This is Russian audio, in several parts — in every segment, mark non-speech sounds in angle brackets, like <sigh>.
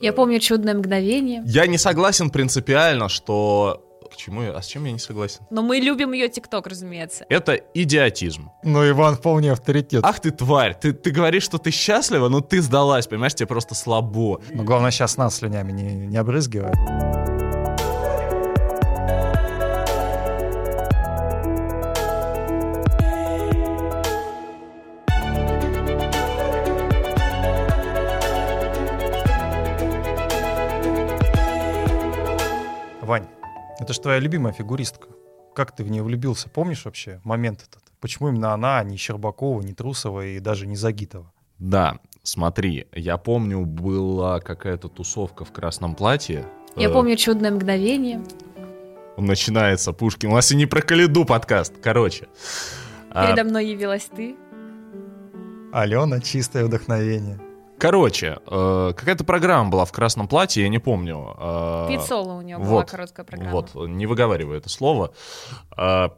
Я помню чудное мгновение. Я не согласен принципиально, что... К чему я? А с чем я не согласен? Но мы любим ее ТикТок, разумеется. Это идиотизм. Ну, Иван вполне авторитет. Ах ты тварь, ты, ты говоришь, что ты счастлива, но ты сдалась, понимаешь, тебе просто слабо. Но главное сейчас нас слюнями не, не обрызгивай. Это же твоя любимая фигуристка. Как ты в нее влюбился? Помнишь вообще момент этот? Почему именно она, а не Щербакова, не Трусова и даже не Загитова? Да, смотри, я помню, была какая-то тусовка в красном платье. Я Э, помню чудное мгновение. Начинается Пушкин. У нас и не про Калиду подкаст. Короче. а, Передо мной явилась ты. Алена, чистое вдохновение. Короче, э, какая-то программа была в красном платье, я не помню. э, Пиццола у нее была вот, короткая программа. Вот, не выговариваю это слово. А,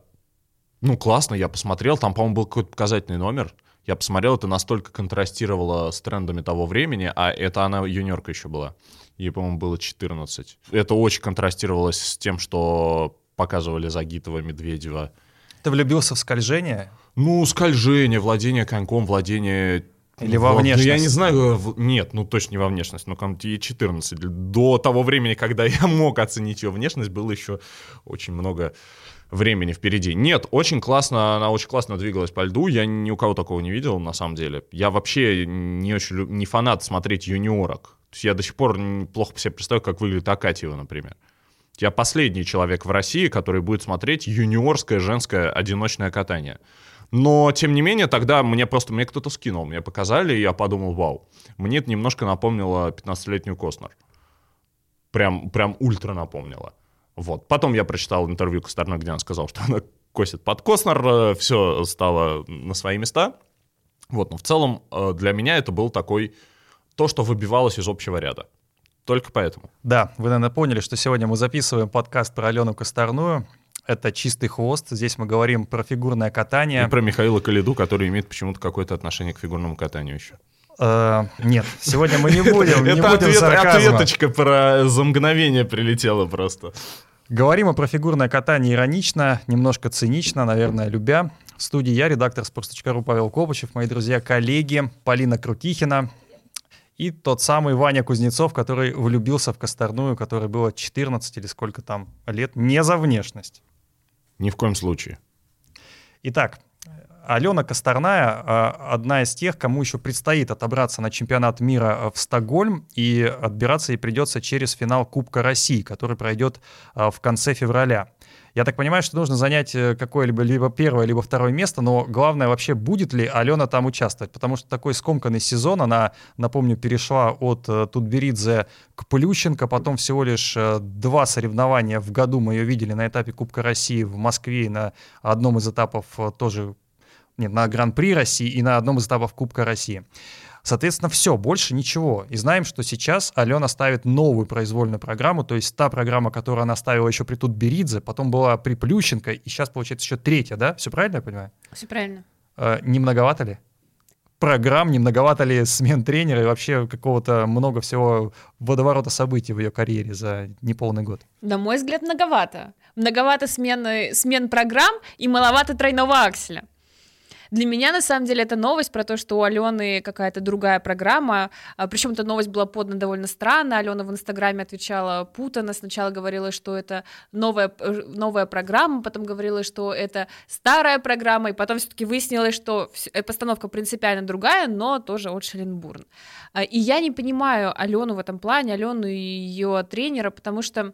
ну, классно, я посмотрел, там, по-моему, был какой-то показательный номер. Я посмотрел, это настолько контрастировало с трендами того времени, а это она юниорка еще была. Ей, по-моему, было 14. Это очень контрастировало с тем, что показывали Загитова, Медведева. Ты влюбился в скольжение? Ну, скольжение, владение коньком, владение... Или во Вот, ну, Я внешность? не знаю, в- нет, ну точно не во внешность, но там ей 14. До того времени, когда <laughs> я мог оценить ее внешность, было еще очень много времени впереди. Нет, очень классно, она очень классно двигалась по льду, я ни у кого такого не видел, на самом деле. Я вообще не очень не фанат смотреть юниорок. То есть я до сих пор плохо себе представляю, как выглядит Акатьева, например. Я последний человек в России, который будет смотреть юниорское женское одиночное катание. Но, тем не менее, тогда мне просто, мне кто-то скинул, мне показали, и я подумал, вау. Мне это немножко напомнило 15-летнюю Костнер. Прям, прям ультра напомнило. Вот. Потом я прочитал интервью Косторной, где она сказала, что <laughs> она косит под Костнер, все стало на свои места. Вот, но в целом э, для меня это был такой, то, что выбивалось из общего ряда. Только поэтому. Да, вы, наверное, поняли, что сегодня мы записываем подкаст про Алену Косторную. Это «Чистый хвост». Здесь мы говорим про фигурное катание. И про Михаила Калиду, который имеет почему-то какое-то отношение к фигурному катанию еще. Э, нет, сегодня мы не будем, не Это будем ответ- сарказма. ответочка про за мгновение прилетела просто. Говорим мы про фигурное катание иронично, немножко цинично, наверное, любя. В студии я, редактор sports.ru Павел Копычев, мои друзья, коллеги Полина Крутихина и тот самый Ваня Кузнецов, который влюбился в Косторную, которой было 14 или сколько там лет, не за внешность. Ни в коем случае. Итак, Алена Косторная а, одна из тех, кому еще предстоит отобраться на чемпионат мира а, в Стокгольм, и отбираться ей придется через финал Кубка России, который пройдет а, в конце февраля. Я так понимаю, что нужно занять э, какое-либо либо первое, либо второе место, но главное вообще, будет ли Алена там участвовать, потому что такой скомканный сезон, она, напомню, перешла от э, Тутберидзе к Плющенко, потом всего лишь э, два соревнования в году мы ее видели на этапе Кубка России в Москве и на одном из этапов тоже нет, на Гран-при России и на одном из этапов Кубка России. Соответственно, все, больше ничего. И знаем, что сейчас Алена ставит новую произвольную программу, то есть та программа, которую она ставила еще при Тутберидзе, потом была при Плющенко, и сейчас, получается, еще третья, да? Все правильно я понимаю? Все правильно. Э, не многовато ли? Программ, не многовато ли смен тренера и вообще какого-то много всего водоворота событий в ее карьере за неполный год? На мой взгляд, многовато. Многовато смены, смен программ и маловато тройного акселя. Для меня, на самом деле, это новость про то, что у Алены какая-то другая программа. А, Причем эта новость была подана довольно странно. Алена в Инстаграме отвечала путано. Сначала говорила, что это новая, э, новая программа, потом говорила, что это старая программа, и потом все-таки выяснилось, что э, постановка принципиально другая, но тоже от Шеленбурн. А, И я не понимаю Алену в этом плане, Алену и ее тренера, потому что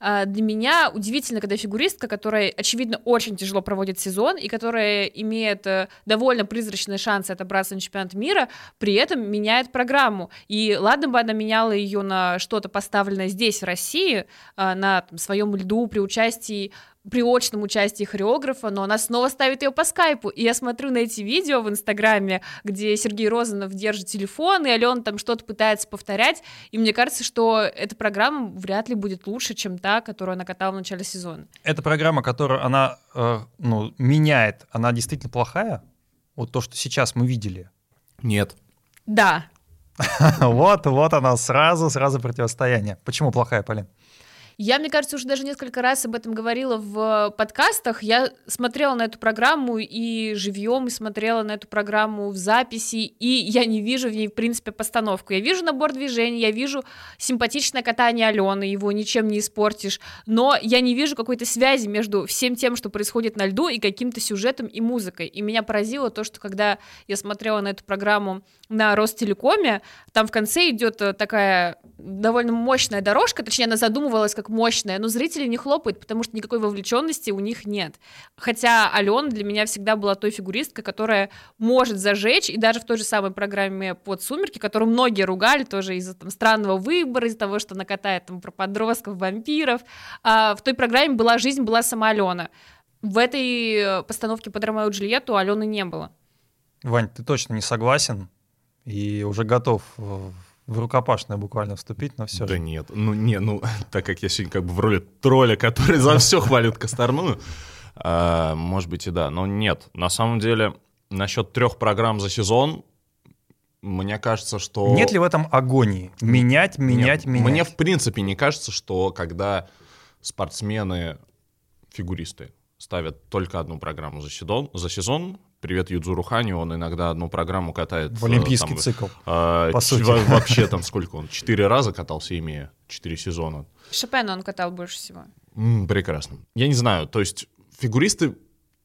для меня удивительно, когда фигуристка, которая, очевидно, очень тяжело проводит сезон и которая имеет э, довольно призрачные шансы отобраться на чемпионат мира, при этом меняет программу. И ладно бы она меняла ее на что-то поставленное здесь, в России, а, на своем льду при участии при очном участии хореографа, но она снова ставит ее по скайпу. И я смотрю на эти видео в Инстаграме, где Сергей Розанов держит телефон, и Алена там что-то пытается повторять. И мне кажется, что эта программа вряд ли будет лучше, чем та, которую она катала в начале сезона. Эта программа, которую она э, ну, меняет, она действительно плохая? Вот то, что сейчас мы видели. Нет. Да, <laughs> Вот, вот она сразу, сразу противостояние. Почему плохая, Полин? Я, мне кажется, уже даже несколько раз об этом говорила в подкастах. Я смотрела на эту программу и живьем, и смотрела на эту программу в записи, и я не вижу в ней, в принципе, постановку. Я вижу набор движений, я вижу симпатичное катание Алены, его ничем не испортишь, но я не вижу какой-то связи между всем тем, что происходит на льду, и каким-то сюжетом и музыкой. И меня поразило то, что когда я смотрела на эту программу на Ростелекоме, там в конце идет э, такая довольно мощная дорожка, точнее, она задумывалась как мощная, но зрители не хлопают, потому что никакой вовлеченности у них нет. Хотя Алена для меня всегда была той фигуристкой, которая может зажечь, и даже в той же самой программе под «Сумерки», которую многие ругали тоже из-за там, странного выбора, из-за того, что она катает там, про подростков, вампиров, а в той программе была жизнь, была сама Алена. В этой э, постановке под Ромео и Джульетту Алены не было. Вань, ты точно не согласен и уже готов в рукопашное буквально вступить, но все Да же. нет, ну не, ну <laughs> так как я сегодня как бы в роли тролля, который за все хвалит Косторную, а, может быть и да, но нет. На самом деле, насчет трех программ за сезон, мне кажется, что... Нет ли в этом агонии? Менять, менять, Нет, менять. Мне в принципе не кажется, что когда спортсмены, фигуристы ставят только одну программу за сезон, за сезон привет Юдзуру Хани, он иногда одну программу катает... В э, олимпийский там, цикл. э, по сути. во- Вообще <laughs> там сколько он? Четыре раза катался, имея четыре сезона. Шопена он катал больше всего. М, прекрасно. Я не знаю, то есть фигуристы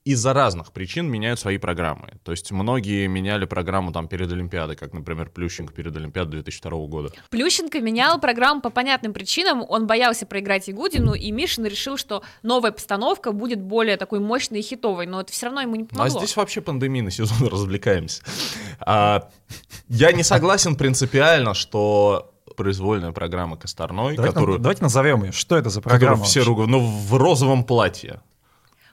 из-за разных причин меняют свои программы. То есть многие меняли программу там перед Олимпиадой, как, например, Плющенко перед Олимпиадой 2002 года. Плющенко менял программу по понятным причинам. Он боялся проиграть Игудину, и Мишин решил, что новая постановка будет более такой мощной и хитовой. Но это все равно ему не Ну, помогло. а здесь вообще пандемийный сезон, <laughs> развлекаемся. А, я не согласен принципиально, что произвольная программа Косторной, Давайте, которую, давайте назовем ее. Что это за которую программа? все вообще? ругают, но в розовом платье.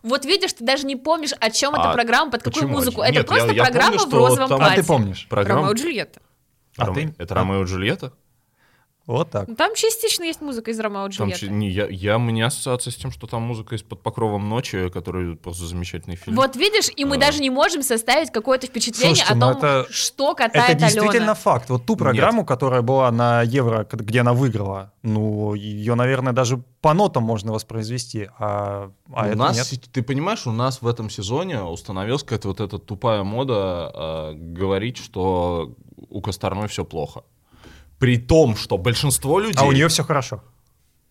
Вот видишь, ты даже не помнишь, о чем А эта программа, под какую почему? музыку. Нет, это я- просто я программа помню, в розовом там- А платье. ты помнишь? Программа... Ромео и Джульетта. А Роме- ты? Это А- Ромео и Джульетта? Вот так. Ну, Там частично есть музыка из Ромео Там Джульетты. ч- не, я, я, у меня ассоциация с тем, что там музыка из «Под покровом ночи», который просто замечательный фильм. Вот видишь, и мы А. даже не можем составить какое-то впечатление Слушайте, о ну том, это- что Это катает действительно Алена. факт. Вот ту программу, которая была на Евро, где она выиграла, ну, ее, наверное, даже по нотам можно воспроизвести, а, а у это нас, нет. ты понимаешь, у нас в этом сезоне установилась какая-то вот эта тупая мода э, говорить, что у Косторной все плохо. При том, что большинство людей... А у нее все хорошо.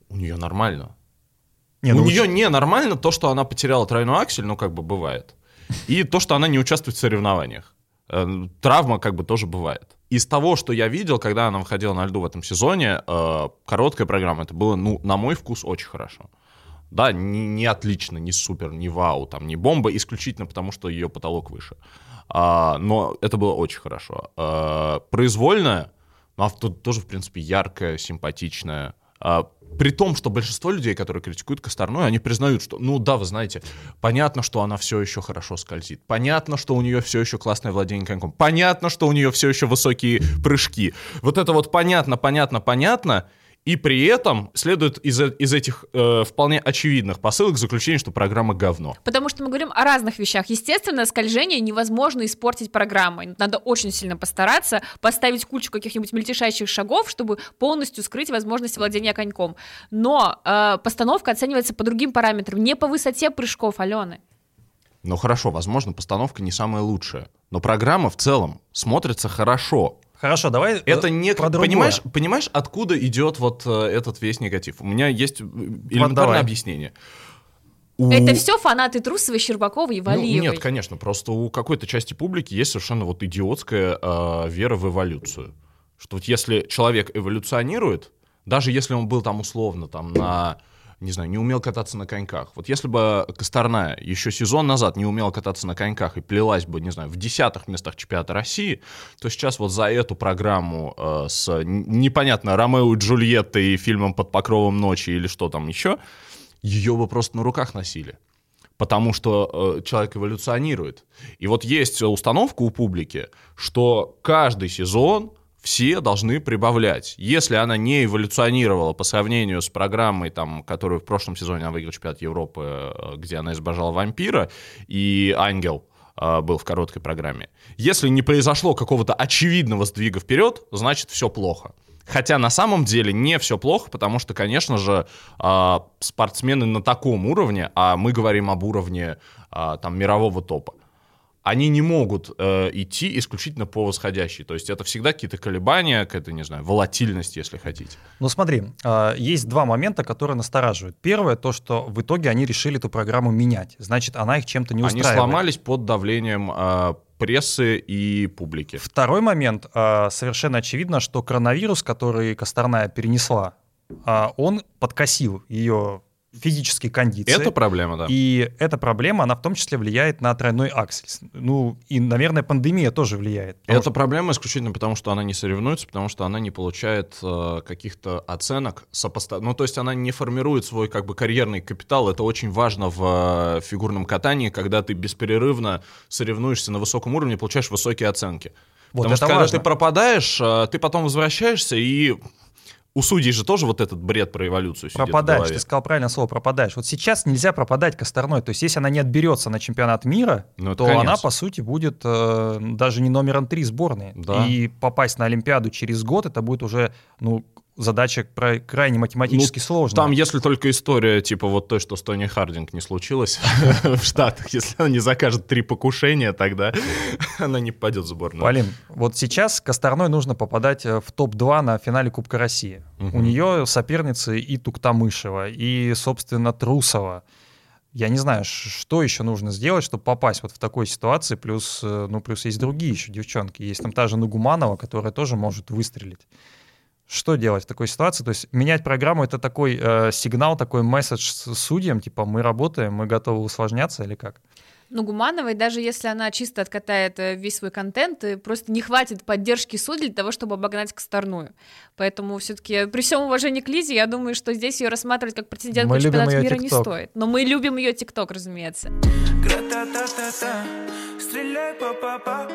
У нее нормально. Не, у ну, нее не нормально то, что она потеряла тройной аксель, ну как бы бывает. И то, что она не участвует в соревнованиях. Э, Травма как бы тоже бывает. Из того, что я видел, когда она выходила на льду в этом сезоне, э, короткая программа, это было, ну, на мой вкус, очень хорошо. Да, не, не отлично, не супер, не вау, там, не бомба, исключительно потому, что ее потолок выше. А, но это было очень хорошо. А, произвольная, ну, а тут тоже, в принципе, яркая, симпатичная. А, при том, что большинство людей, которые критикуют Косторную, они признают, что, ну да, вы знаете, понятно, что она все еще хорошо скользит, понятно, что у нее все еще классное владение коньком, понятно, что у нее все еще высокие прыжки. Вот это вот понятно, понятно, понятно, и при этом следует из, из этих э, вполне очевидных посылок заключение, что программа говно. Потому что мы говорим о разных вещах. Естественно, скольжение невозможно испортить программой. Надо очень сильно постараться, поставить кучу каких-нибудь мельтешащих шагов, чтобы полностью скрыть возможность владения коньком. Но э, постановка оценивается по другим параметрам, не по высоте прыжков Алены. Ну хорошо, возможно, постановка не самая лучшая, но программа в целом смотрится хорошо. Хорошо, давай э, Это не... про другое. Понимаешь, понимаешь, откуда идет вот э, этот весь негатив? У меня есть э, элементарное давай. объяснение. У- Это все фанаты Трусовой, Щербаковой и Ну, Валиевой. нет, конечно, просто у какой-то части публики есть совершенно вот идиотская э, вера в эволюцию. Что вот если человек эволюционирует, даже если он был там условно там на, не знаю, не умел кататься на коньках. Вот если бы Косторная еще сезон назад не умела кататься на коньках и плелась бы, не знаю, в десятых местах чемпионата России, то сейчас вот за эту программу э, с непонятно Ромео и Джульеттой и фильмом «Под покровом ночи» или что там еще, ее бы просто на руках носили потому что э, человек эволюционирует. И вот есть установка у публики, что каждый сезон все должны прибавлять. Если она не эволюционировала по сравнению с программой, там, которую в прошлом сезоне она выиграла чемпионат Европы, э, где она избежала вампира, и Ангел, э, был в короткой программе. Если не произошло какого-то очевидного сдвига вперед, значит все плохо. Хотя на самом деле не все плохо, потому что, конечно же, э, спортсмены на таком уровне, а мы говорим об уровне там мирового топа, они не могут э, идти исключительно по восходящей. То есть это всегда какие-то колебания, какая-то, не знаю, волатильность, если хотите. Ну смотри, э, есть два момента, которые настораживают. Первое, то, что в итоге они решили эту программу менять. Значит, она их чем-то не устраивает. Они сломались под давлением э, прессы и публики. Второй момент. Э, совершенно очевидно, что коронавирус, который Косторная перенесла, э, он подкосил ее физические кондиции. Это проблема, да. И эта проблема, она в том числе влияет на тройной аксель. Ну, и, наверное, пандемия тоже влияет. Это что... проблема исключительно потому, что она не соревнуется, потому что она не получает э, каких-то оценок сопоста... Ну, то есть она не формирует свой как бы карьерный капитал. Это очень важно в э, фигурном катании, когда ты беспрерывно соревнуешься на высоком уровне, получаешь высокие оценки. Вот Потому что важно. когда ты пропадаешь, э, ты потом возвращаешься и у судей же тоже вот этот бред про эволюцию Пропадаешь, ты сказал правильное слово, пропадаешь. Вот сейчас нельзя пропадать Косторной. То есть если она не отберется на чемпионат мира, ну, то конец. она, по сути, будет э, даже не номером три сборной. Да. И попасть на Олимпиаду через год, это будет уже, ну, задача крайне математически ну, сложная. Там, если только история, типа вот той, что с Тони Хардинг не случилось <laughs> в Штатах, если она не закажет три покушения, тогда <laughs> она не попадет в сборную. Полин, вот сейчас Косторной нужно попадать э, в топ-2 на финале Кубка России. У нее соперницы и Туктамышева, и, собственно, Трусова. Я не знаю, что еще нужно сделать, чтобы попасть вот в такой ситуации. Плюс, э, ну, плюс есть другие еще девчонки. Есть там та же Нагуманова, которая тоже может выстрелить. Что делать в такой ситуации? То есть менять программу это такой э, сигнал, такой месседж судьям, типа мы работаем, мы готовы усложняться или как? Ну, Гумановой, даже если она чисто откатает э, весь свой контент, э, просто не хватит поддержки судей для того, чтобы обогнать Косторную. Поэтому все-таки при всем уважении к Лизе, я думаю, что здесь ее рассматривать как претендентку на чемпионат мира TikTok. не стоит. Но мы любим ее ТикТок, разумеется.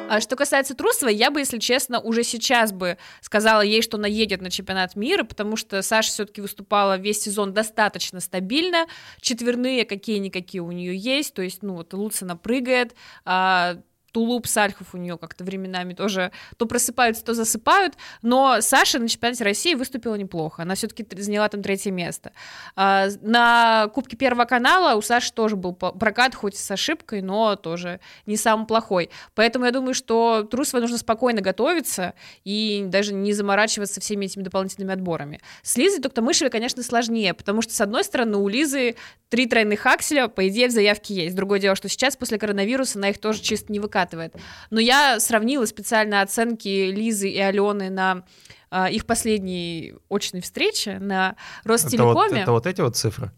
А что касается Трусовой, я бы, если честно, уже сейчас бы сказала ей, что она едет на чемпионат мира, потому что Саша все-таки выступала весь сезон достаточно стабильно, четверные какие-никакие у нее есть, то есть, ну, вот Луцина прыгает, а, тулуп Сальхов у нее как-то временами тоже то просыпаются, то засыпают, но Саша на чемпионате России выступила неплохо, она все-таки заняла там третье место. А, на Кубке Первого канала у Саши тоже был прокат, хоть с ошибкой, но тоже не самый плохой. Поэтому я думаю, что Трусовой нужно спокойно готовиться и даже не заморачиваться всеми этими дополнительными отборами. С Лизой Токтамышевой, конечно, сложнее, потому что, с одной стороны, у Лизы три тройных акселя, по идее, в заявке есть. Другое дело, что сейчас после коронавируса она их тоже чисто не выкатывает накатывает. Но я сравнила специально оценки Лизы и Алены на э, их последней очной встрече на Ростелекоме. Это вот, это вот эти вот цифры?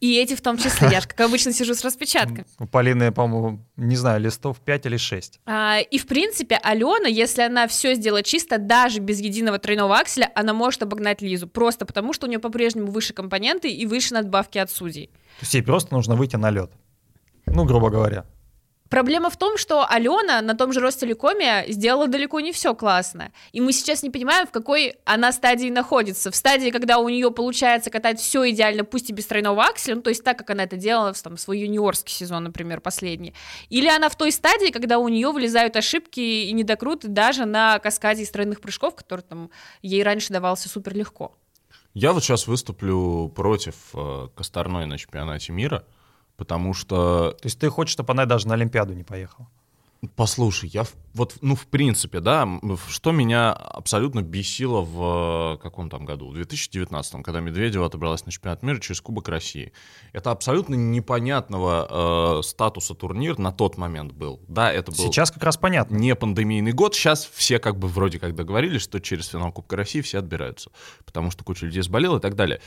И эти в том числе. Я же, как обычно, сижу с распечаткой. У Полины, по-моему, не знаю, листов 5 или 6. А, и, в принципе, Алена, если она все сделает чисто, даже без единого тройного акселя, она может обогнать Лизу. Просто потому, что у нее по-прежнему выше компоненты и выше надбавки от судей. То есть ей просто нужно выйти на лед. Ну, грубо говоря. Проблема в том, что Алена на том же Ростелекоме сделала далеко не все классно. И мы сейчас не понимаем, в какой она стадии находится. В стадии, когда у нее получается катать все идеально, пусть и без тройного акселя, ну, то есть так, как она это делала в там, свой юниорский сезон, например, последний. Или она в той стадии, когда у нее вылезают ошибки и недокруты даже на каскаде из тройных прыжков, который там ей раньше давался супер легко. Я вот сейчас выступлю против э, Косторной на чемпионате мира — потому что... То есть ты хочешь, чтобы она даже на Олимпиаду не поехала? Послушай, я вот, ну, в принципе, да, что меня абсолютно бесило в каком там году? В 2019, когда Медведева отобралась на чемпионат мира через Кубок России. Это абсолютно непонятного э, статуса турнир на тот момент был. Да, это был... Сейчас как раз понятно. Не пандемийный год. Сейчас все как бы вроде как договорились, что через финал Кубка России все отбираются. Потому что куча людей заболела и так далее.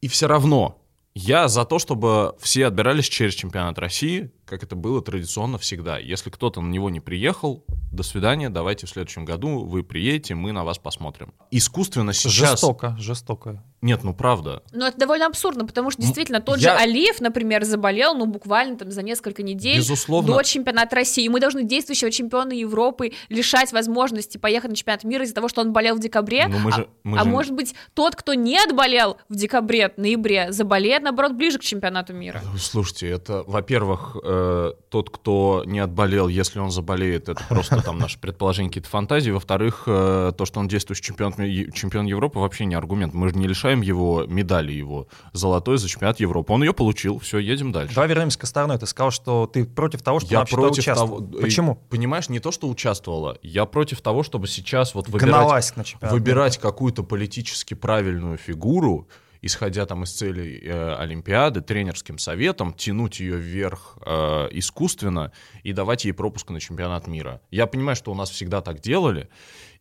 И все равно я за то, чтобы все отбирались через чемпионат России, как это было традиционно всегда. Если кто-то на него не приехал, до свидания, давайте в следующем году вы приедете, мы на вас посмотрим. Искусственно сейчас... Жестоко, жестоко. Нет, ну правда. Но это довольно абсурдно, потому что действительно тот я- же Алиев, например, заболел, ну, буквально там за несколько недель Безусловно. до чемпионата России. И мы должны действующего чемпиона Европы лишать возможности поехать на чемпионат мира из-за того, что он болел в декабре. Ну, мы а же- мы а же- может быть, тот, кто не отболел в декабре, ноябре, заболеет, наоборот, ближе к чемпионату мира. Слушайте, это, во-первых, э, тот, кто не отболел, если он заболеет, это просто там наши предположения, какие-то фантазии. Во-вторых, э, то, что он действующий чемпион, ми- чемпион Европы, вообще не аргумент. Мы же не лишаем его медали его золотой за чемпионат Европы. Он ее получил, все, едем дальше. Давай вернемся к Островной. Ты сказал, что ты против того, что Я туда против участвовала. того... Почему? э, Понимаешь, не то, что участвовала. Я против того, чтобы сейчас вот выбирать, выбирать какую-то политически правильную фигуру, исходя там из целей э, Олимпиады, тренерским советом, тянуть ее вверх э, искусственно и давать ей пропуск на чемпионат мира. Я понимаю, что у нас всегда так делали,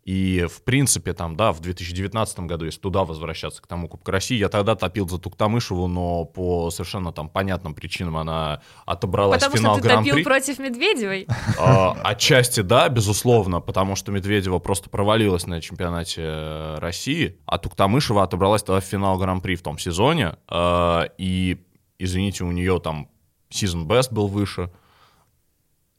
и, в принципе, там, да, в 2019 году, если туда возвращаться к тому Кубку России, я тогда топил за Туктамышеву, но по совершенно там понятным причинам она отобралась Потому в финал что ты топил Гран-при. против Медведевой. <laughs> А, Отчасти да, безусловно, потому что Медведева просто провалилась на чемпионате России, а Туктамышева отобралась тогда в финал Гран-при в том сезоне, а, и, извините, у нее там season best был выше.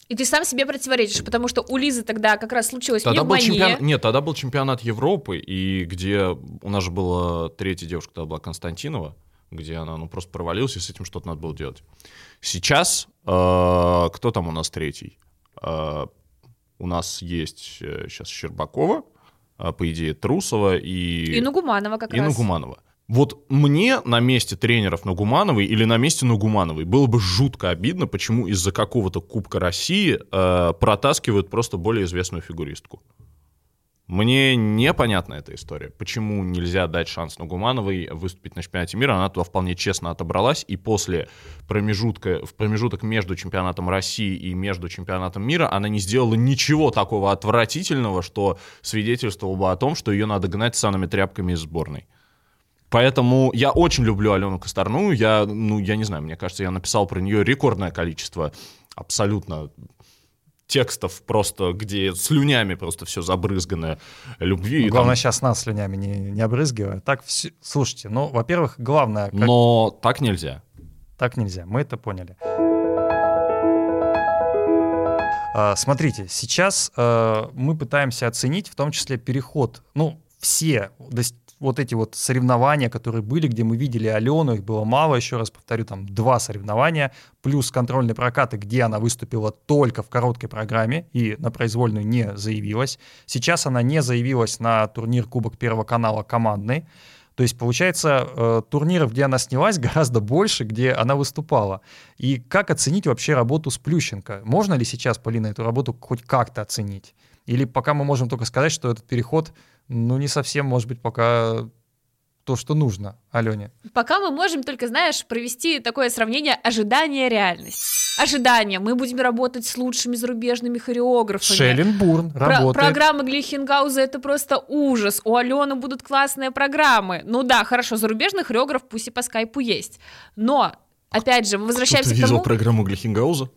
И ты сам себе противоречишь, потому что у Лизы тогда как раз случилась Тогда был пневмония. чемпионат, нет, тогда был чемпионат Европы, и где у нас же была третья девушка, тогда была Константинова, где она ну, просто провалилась, и с этим что-то надо было делать. Сейчас, э, кто там у нас третий? Э, у нас есть сейчас Щербакова, э, по идее Трусова и, И Нугуманова как и раз. Нугуманова. Вот мне на месте тренеров Нугумановой или на месте Нугумановой было бы жутко обидно, почему из-за какого-то Кубка России э, протаскивают просто более известную фигуристку. Мне непонятна эта история. Почему нельзя дать шанс Нугумановой выступить на чемпионате мира? Она туда вполне честно отобралась, и после промежутка, в промежуток между чемпионатом России и между чемпионатом мира она не сделала ничего такого отвратительного, что свидетельствовало бы о том, что ее надо гнать санными тряпками из сборной. Поэтому я очень люблю Алену Косторную. Я, ну, я не знаю, мне кажется, я написал про нее рекордное количество абсолютно текстов просто, где слюнями просто все забрызгано любви. Ну, Главное, там- сейчас нас слюнями не, не обрызгивая. Так, все... слушайте, ну, во-первых, главное, как... Но так нельзя. так нельзя, мы это поняли. А, Смотрите, сейчас э, мы пытаемся оценить в том числе переход, ну, все вот эти вот соревнования, которые были, где мы видели Алену, их было мало, еще раз повторю, там два соревнования, плюс контрольные прокаты, где она выступила только в короткой программе и на произвольную не заявилась. Сейчас она не заявилась на турнир Кубок Первого канала командный. То есть, получается, э, турниров, где она снялась, <laughs> гораздо больше, где она выступала. И как оценить вообще работу с Плющенко? Можно ли сейчас, Полина, эту работу хоть как-то оценить? Или пока мы можем только сказать, что этот переход, ну, не совсем, может быть, пока то, что нужно Алене. Пока мы можем только, знаешь, провести такое сравнение ожидание-реальность. Ожидание. Мы будем работать с лучшими зарубежными хореографами. Шелленбурн Про- работает. программа Глихенгауза это просто ужас. У Алены будут классные программы. Ну да, хорошо, зарубежный хореограф пусть и по скайпу есть. Но, опять же, мы возвращаемся Кто-то к видел тому... программу Глихенгауза?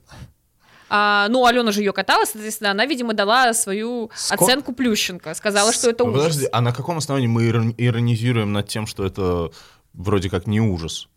А, ну, Алена же ее катала, соответственно, она, видимо, дала свою Сколько- оценку Плющенко. Сказала, что это ужас. Подожди, а на каком основании мы ирон- иронизируем над тем, что это вроде как не ужас?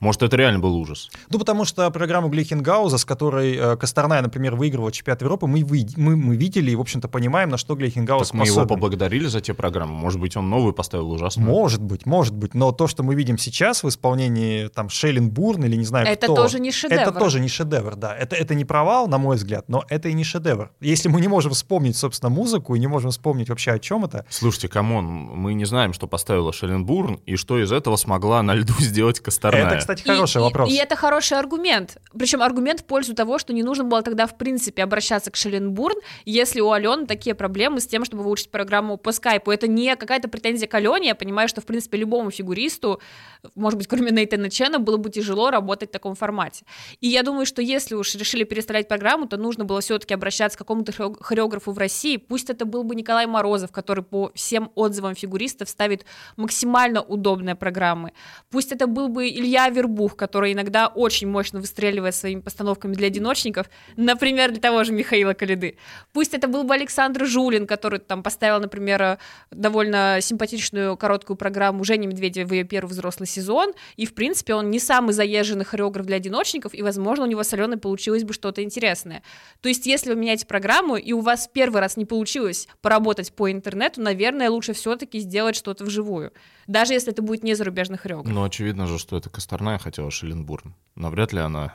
Может, это реально был ужас? Ну, потому что программу Глихенгауза, с которой э, Косторная, например, выигрывала чемпионат Европы, мы, вы- мы, мы видели и, в общем-то, понимаем, на что Глихенгаус Так мы его способен. поблагодарили за те программы. Может быть, он новую поставил ужасную? Может быть, может быть, но то, что мы видим сейчас в исполнении там Шелленбурн или не знаю Это кто, тоже не шедевр. Это тоже не шедевр, да. Это, это не провал, на мой взгляд, но это и не шедевр. Если мы не можем вспомнить, собственно, музыку и не можем вспомнить вообще о чем это, Слушайте, come on, мы не знаем, что поставила Шей-Линн Бурн и что из этого смогла на льду <laughs> сделать Косторная. это, кстати, И- хороший и- вопрос. И это хороший аргумент. Причем аргумент в пользу того, что не нужно было тогда, в принципе, обращаться к Шей-Линн Бурн, если у Алены такие проблемы с тем, чтобы выучить программу по скайпу. Это не какая-то претензия к Алене. Я понимаю, что, в принципе, любому фигуристу, может быть, кроме Нейтана Чена, было бы тяжело работать в таком формате. И я думаю, что если уж решили переставлять программу, то нужно было все-таки обращаться к какому-то хорео- хореографу в России. Пусть это был бы Николай Морозов, который по всем отзывам фигуристов ставит максимально удобные программы. Пусть это был бы Илья Авербух, который иногда очень мощно выстреливает своими постановками для одиночников, например, для того же Михаила Калиды. Пусть это был бы Александр Жулин, который там поставил, например, довольно симпатичную короткую программу Жени Медведева в ее первый взрослый сезон, и, в принципе, он не самый заезженный хореограф для одиночников, и, возможно, у него с Аленой получилось бы что-то интересное. То есть, если вы меняете программу, и у вас первый раз не получилось поработать по интернету, наверное, лучше все-таки сделать что-то вживую. Даже если это будет не зарубежный хореограф. Ну, очевидно же, что это Косторная хотела Шелленбурн. Навряд ли она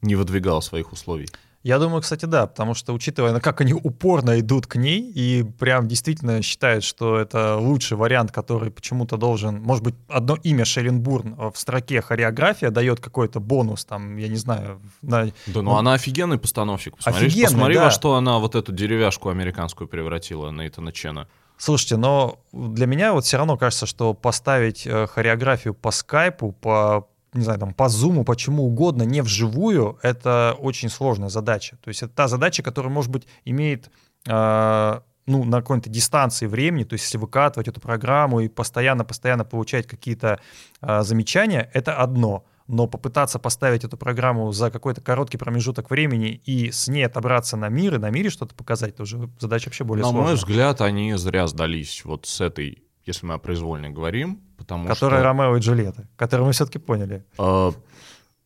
не выдвигала своих условий. Я думаю, кстати, да, потому что, учитывая, как они упорно идут к ней и прям действительно считают, что это лучший вариант, который почему-то должен, может быть, одно имя Шелленбурн в строке хореография дает какой-то бонус, там, я не знаю. На... Да, ну, ну она офигенный постановщик. Посмотри, офигенный, посмотри да. во что она вот эту деревяшку американскую превратила, Нейтана Чена. Слушайте, но для меня вот все равно кажется, что поставить э, хореографию по скайпу, по не знаю, там, по зуму, почему угодно, не вживую, это очень сложная задача. То есть это та задача, которая, может быть, имеет э, ну, на какой-то дистанции времени, то есть если выкатывать эту программу и постоянно-постоянно получать какие-то э, замечания, это одно. Но попытаться поставить эту программу за какой-то короткий промежуток времени и с ней отобраться на мир и на мире что-то показать, это уже задача вообще более На сложная. мой взгляд, они зря сдались вот с этой, если мы о произвольной говорим, потому Которая что... Ромео и Джульетта, которую мы все-таки поняли. э,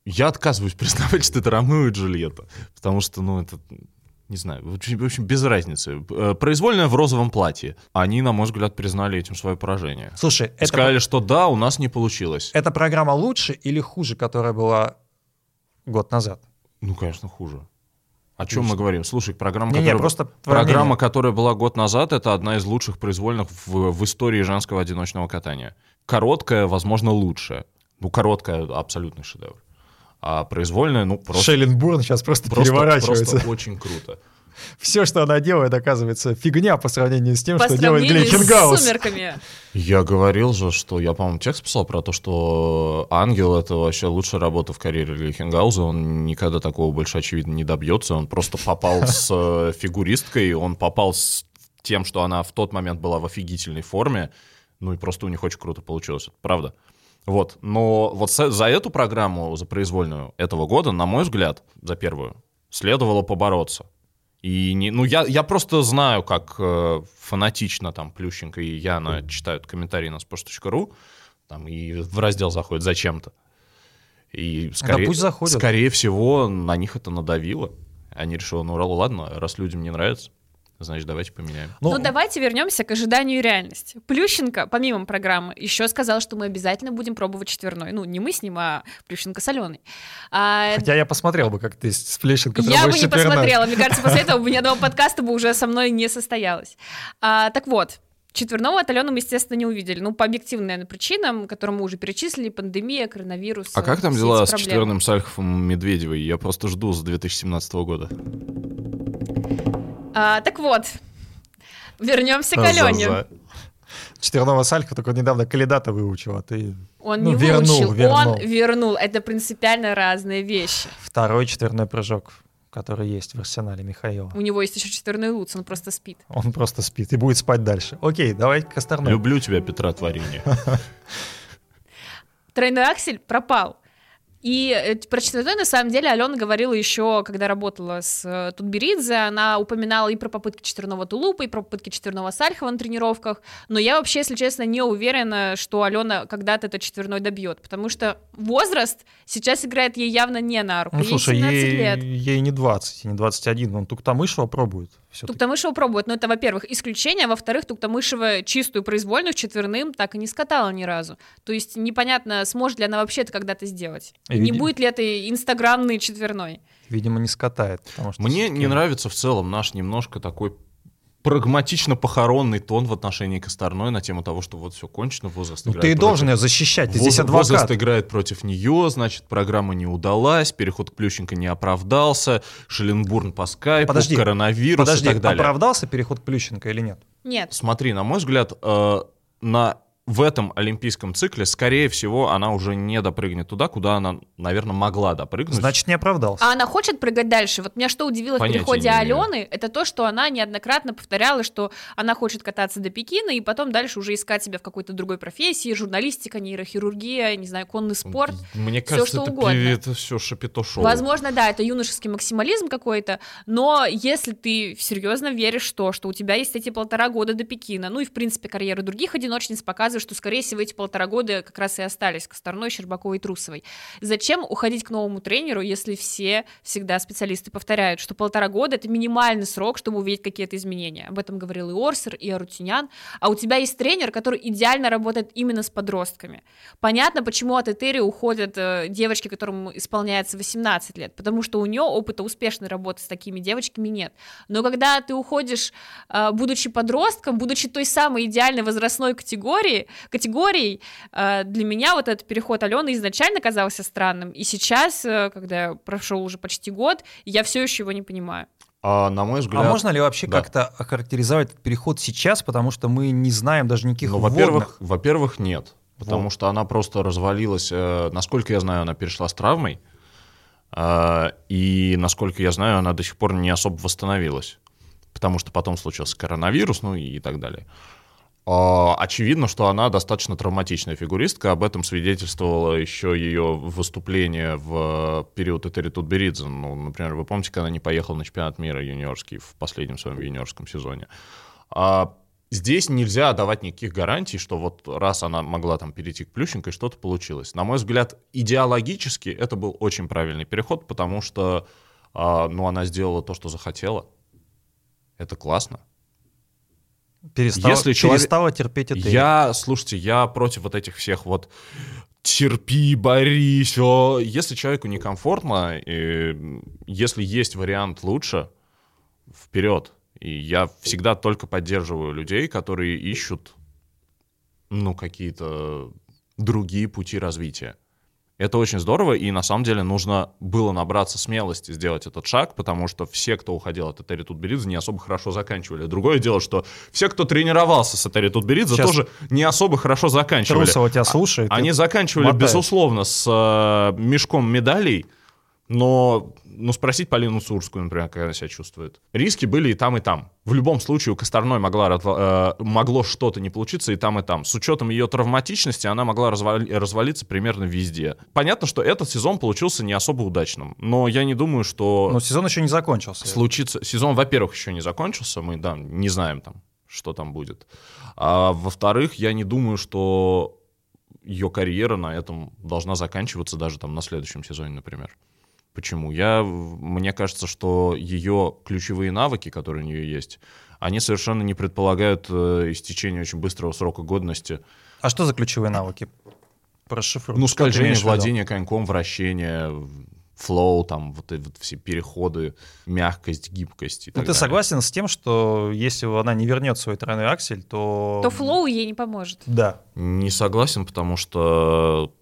я отказываюсь <laughs> признавать, что это Ромео и Джульетта, потому что, ну, это, не знаю, в общем, без разницы. Э, Произвольная в розовом платье. Они, на мой взгляд, признали этим свое поражение. Слушай, это, Сказали, что да, у нас не получилось. эта программа лучше или хуже, которая была год назад? Ну, конечно, хуже. О чем мы говорим? Слушай, программа, Не-не, которая, просто твое программа, мнение. которая была год назад, это одна из лучших произвольных в, в истории женского одиночного катания. Короткая, возможно, лучшая. Ну, короткая абсолютный шедевр. А произвольная, ну, просто, Шелленбурн сейчас просто, просто, переворачивается. просто очень круто. Все, что она делает, оказывается фигня по сравнению с тем, По что делает сравнению с Глейхенгаус. «Сумерками». Я говорил же, что я, по-моему, текст писал про то, что Ангел — это вообще лучшая работа в карьере Лихенгауза. Он никогда такого больше, очевидно, не добьется. Он просто попал с э, фигуристкой, он попал с тем, что она в тот момент была в офигительной форме. Ну и просто у них очень круто получилось. Это правда. Вот. Но вот за эту программу, за произвольную этого года, на мой взгляд, за первую, следовало побороться. И не, ну я, я просто знаю, как э, фанатично там Плющенко и Яна читают комментарии на sports.ru, там и в раздел заходят зачем-то. И скорее, пусть заходят. скорее всего, на них это надавило. Они решили, ну ладно, раз людям не нравится, значит, давайте поменяем. Ну, давайте вернемся к ожиданию реальности. Плющенко, помимо программы, еще сказал, что мы обязательно будем пробовать четверной. Ну, не мы с ним, а Плющенко с Аленой. А, Хотя я посмотрел бы, как ты с Плещенко я бы не четверной. посмотрела. Мне кажется, после <laughs> этого бы ни одного подкаста бы уже со мной не состоялось. А, так вот, четверного от Алены мы, естественно, не увидели. Ну, по объективным, наверное, причинам, которые мы уже перечислили, пандемия, коронавирус. А как там дела с четверным Сальховым Медведевой? Я просто жду с 2017 года. А, так вот, вернемся к Алене. Четверного Сальха только недавно калидата выучил, а ты Он Ну, не вернул, выучил, вернул. он вернул. Это принципиально разные вещи. второй четверной прыжок, который есть в арсенале Михаила. У него есть еще четверной луц, он просто спит. Он просто спит и будет спать дальше. Окей, давай к Косторной. Люблю тебя, Петра Творение. <laughs> Тройной аксель пропал. И э, про четверной, на самом деле, Алена говорила еще, когда работала с э, Тутберидзе, она упоминала и про попытки четверного тулупа, и про попытки четверного Сальхова на тренировках, но я вообще, если честно, не уверена, что Алена когда-то этот четверной добьет, потому что возраст сейчас играет ей явно не на руку, Ну, ей слушай, 17 ей, лет. ей не 20, и не 21, он Туктамышева пробует. Туктамышева пробует, но это, во-первых, исключение, а во-вторых, Туктамышева чистую произвольную четверным так и не скатала ни разу. То есть непонятно, сможет ли она вообще это когда-то сделать. Не будет ли это инстаграмный четверной. Видимо, не скатает. потому что Мне не нравится в целом наш немножко такой прагматично-похоронный тон в отношении Косторной на тему того, что вот все кончено, возраст Ну, играет ты и против- должен ее защищать, ты Воз- здесь адвокат. Возраст играет против нее, значит, программа не удалась, переход к Плющенко не оправдался, Шелленбурн по скайпу, Подожди, коронавирус Подожди, и так далее. оправдался переход к Плющенко или нет? Нет. Смотри, на мой взгляд, э, на в этом олимпийском цикле, скорее всего, она уже не допрыгнет туда, куда она, наверное, могла допрыгнуть. Значит, не оправдался. А она хочет прыгать дальше. Вот меня что удивило Понятия в переходе имею. Алены, это то, что она неоднократно повторяла, что она хочет кататься до Пекина и потом дальше уже искать себя в какой-то другой профессии, журналистика, нейрохирургия, не знаю, конный спорт. Мне всё, кажется, что это, угодно. это все шапито-шоу. Возможно, да, это юношеский максимализм какой-то, но если ты серьезно веришь в то, что у тебя есть эти полтора года до Пекина, ну и, в принципе, карьеры других одиночниц показывают, что, скорее всего, эти полтора года как раз и остались Косторной, Щербаковой и Трусовой. Зачем уходить к новому тренеру, если все всегда специалисты повторяют, что полтора года — это минимальный срок, чтобы увидеть какие-то изменения. Об этом говорил и Орсер, и Арутюнян. А у тебя есть тренер, который идеально работает именно с подростками. Понятно, почему от Этери уходят э, девочки, которым исполняется 18 лет, потому что у нее опыта успешной работы с такими девочками нет. Но когда ты уходишь, э, будучи подростком, будучи той самой идеальной возрастной категории, категорией, э, для меня вот этот переход Алены изначально казался странным, и сейчас, э, когда прошел уже почти год, я все еще его не понимаю. А, на мой взгляд... А можно ли вообще да. как-то охарактеризовать этот переход сейчас, потому что мы не знаем даже никаких Ну, во-первых, во-первых, нет. Потому Вот. что она просто развалилась. э, насколько я знаю, она перешла с травмой. э, и, насколько я знаю, она до сих пор не особо восстановилась. Потому что потом случился коронавирус, ну и так далее. Очевидно, что она достаточно травматичная фигуристка. Об этом свидетельствовало еще ее выступление в период Этери Тутберидзе. Ну, например, вы помните, когда она не поехала на чемпионат мира юниорский в последнем своем юниорском сезоне. А здесь нельзя давать никаких гарантий, что вот раз она могла там перейти к Плющенко, и что-то получилось. На мой взгляд, идеологически это был очень правильный переход, потому что а, ну, она сделала то, что захотела. Это классно. Перестала, Если человек- перестала терпеть это. Я, слушайте, я против вот этих всех вот терпи, борись. о. Если человеку некомфортно, и если есть вариант лучше, вперед. И я всегда только поддерживаю людей, которые ищут, ну, какие-то другие пути развития. Это очень здорово, и на самом деле нужно было набраться смелости сделать этот шаг, потому что все, кто уходил от Этери Тутберидзе, не особо хорошо заканчивали. Другое дело, что все, кто тренировался с Этери Тутберидзе, Сейчас тоже не особо хорошо заканчивали. Трусова тебя слушает. Они заканчивали, мотаешь. безусловно, с э, мешком медалей, но ну, спросить Полину Цурскую, например, как она себя чувствует. Риски были и там, и там. В любом случае у Косторной могла, э, могло что-то не получиться и там, и там. С учетом ее травматичности она могла развали- развалиться примерно везде. Понятно, что этот сезон получился не особо удачным, но я не думаю, что Но сезон еще не закончился. случится... Сезон, во-первых, еще не закончился, мы, да, не знаем там, что там будет. А во-вторых, я не думаю, что ее карьера на этом должна заканчиваться даже там на следующем сезоне, например. Почему? Я, мне кажется, что ее ключевые навыки, которые у нее есть, они совершенно не предполагают э, истечения очень быстрого срока годности. А что за ключевые навыки? Прошифруй. Ну, скольжение, владение коньком, вращение, флоу, там вот эти вот все переходы, мягкость, гибкость и Ну, так ты далее. согласен с тем, что если она не вернет свой тройной аксель, то... То флоу ей не поможет. Да. Не согласен, потому что,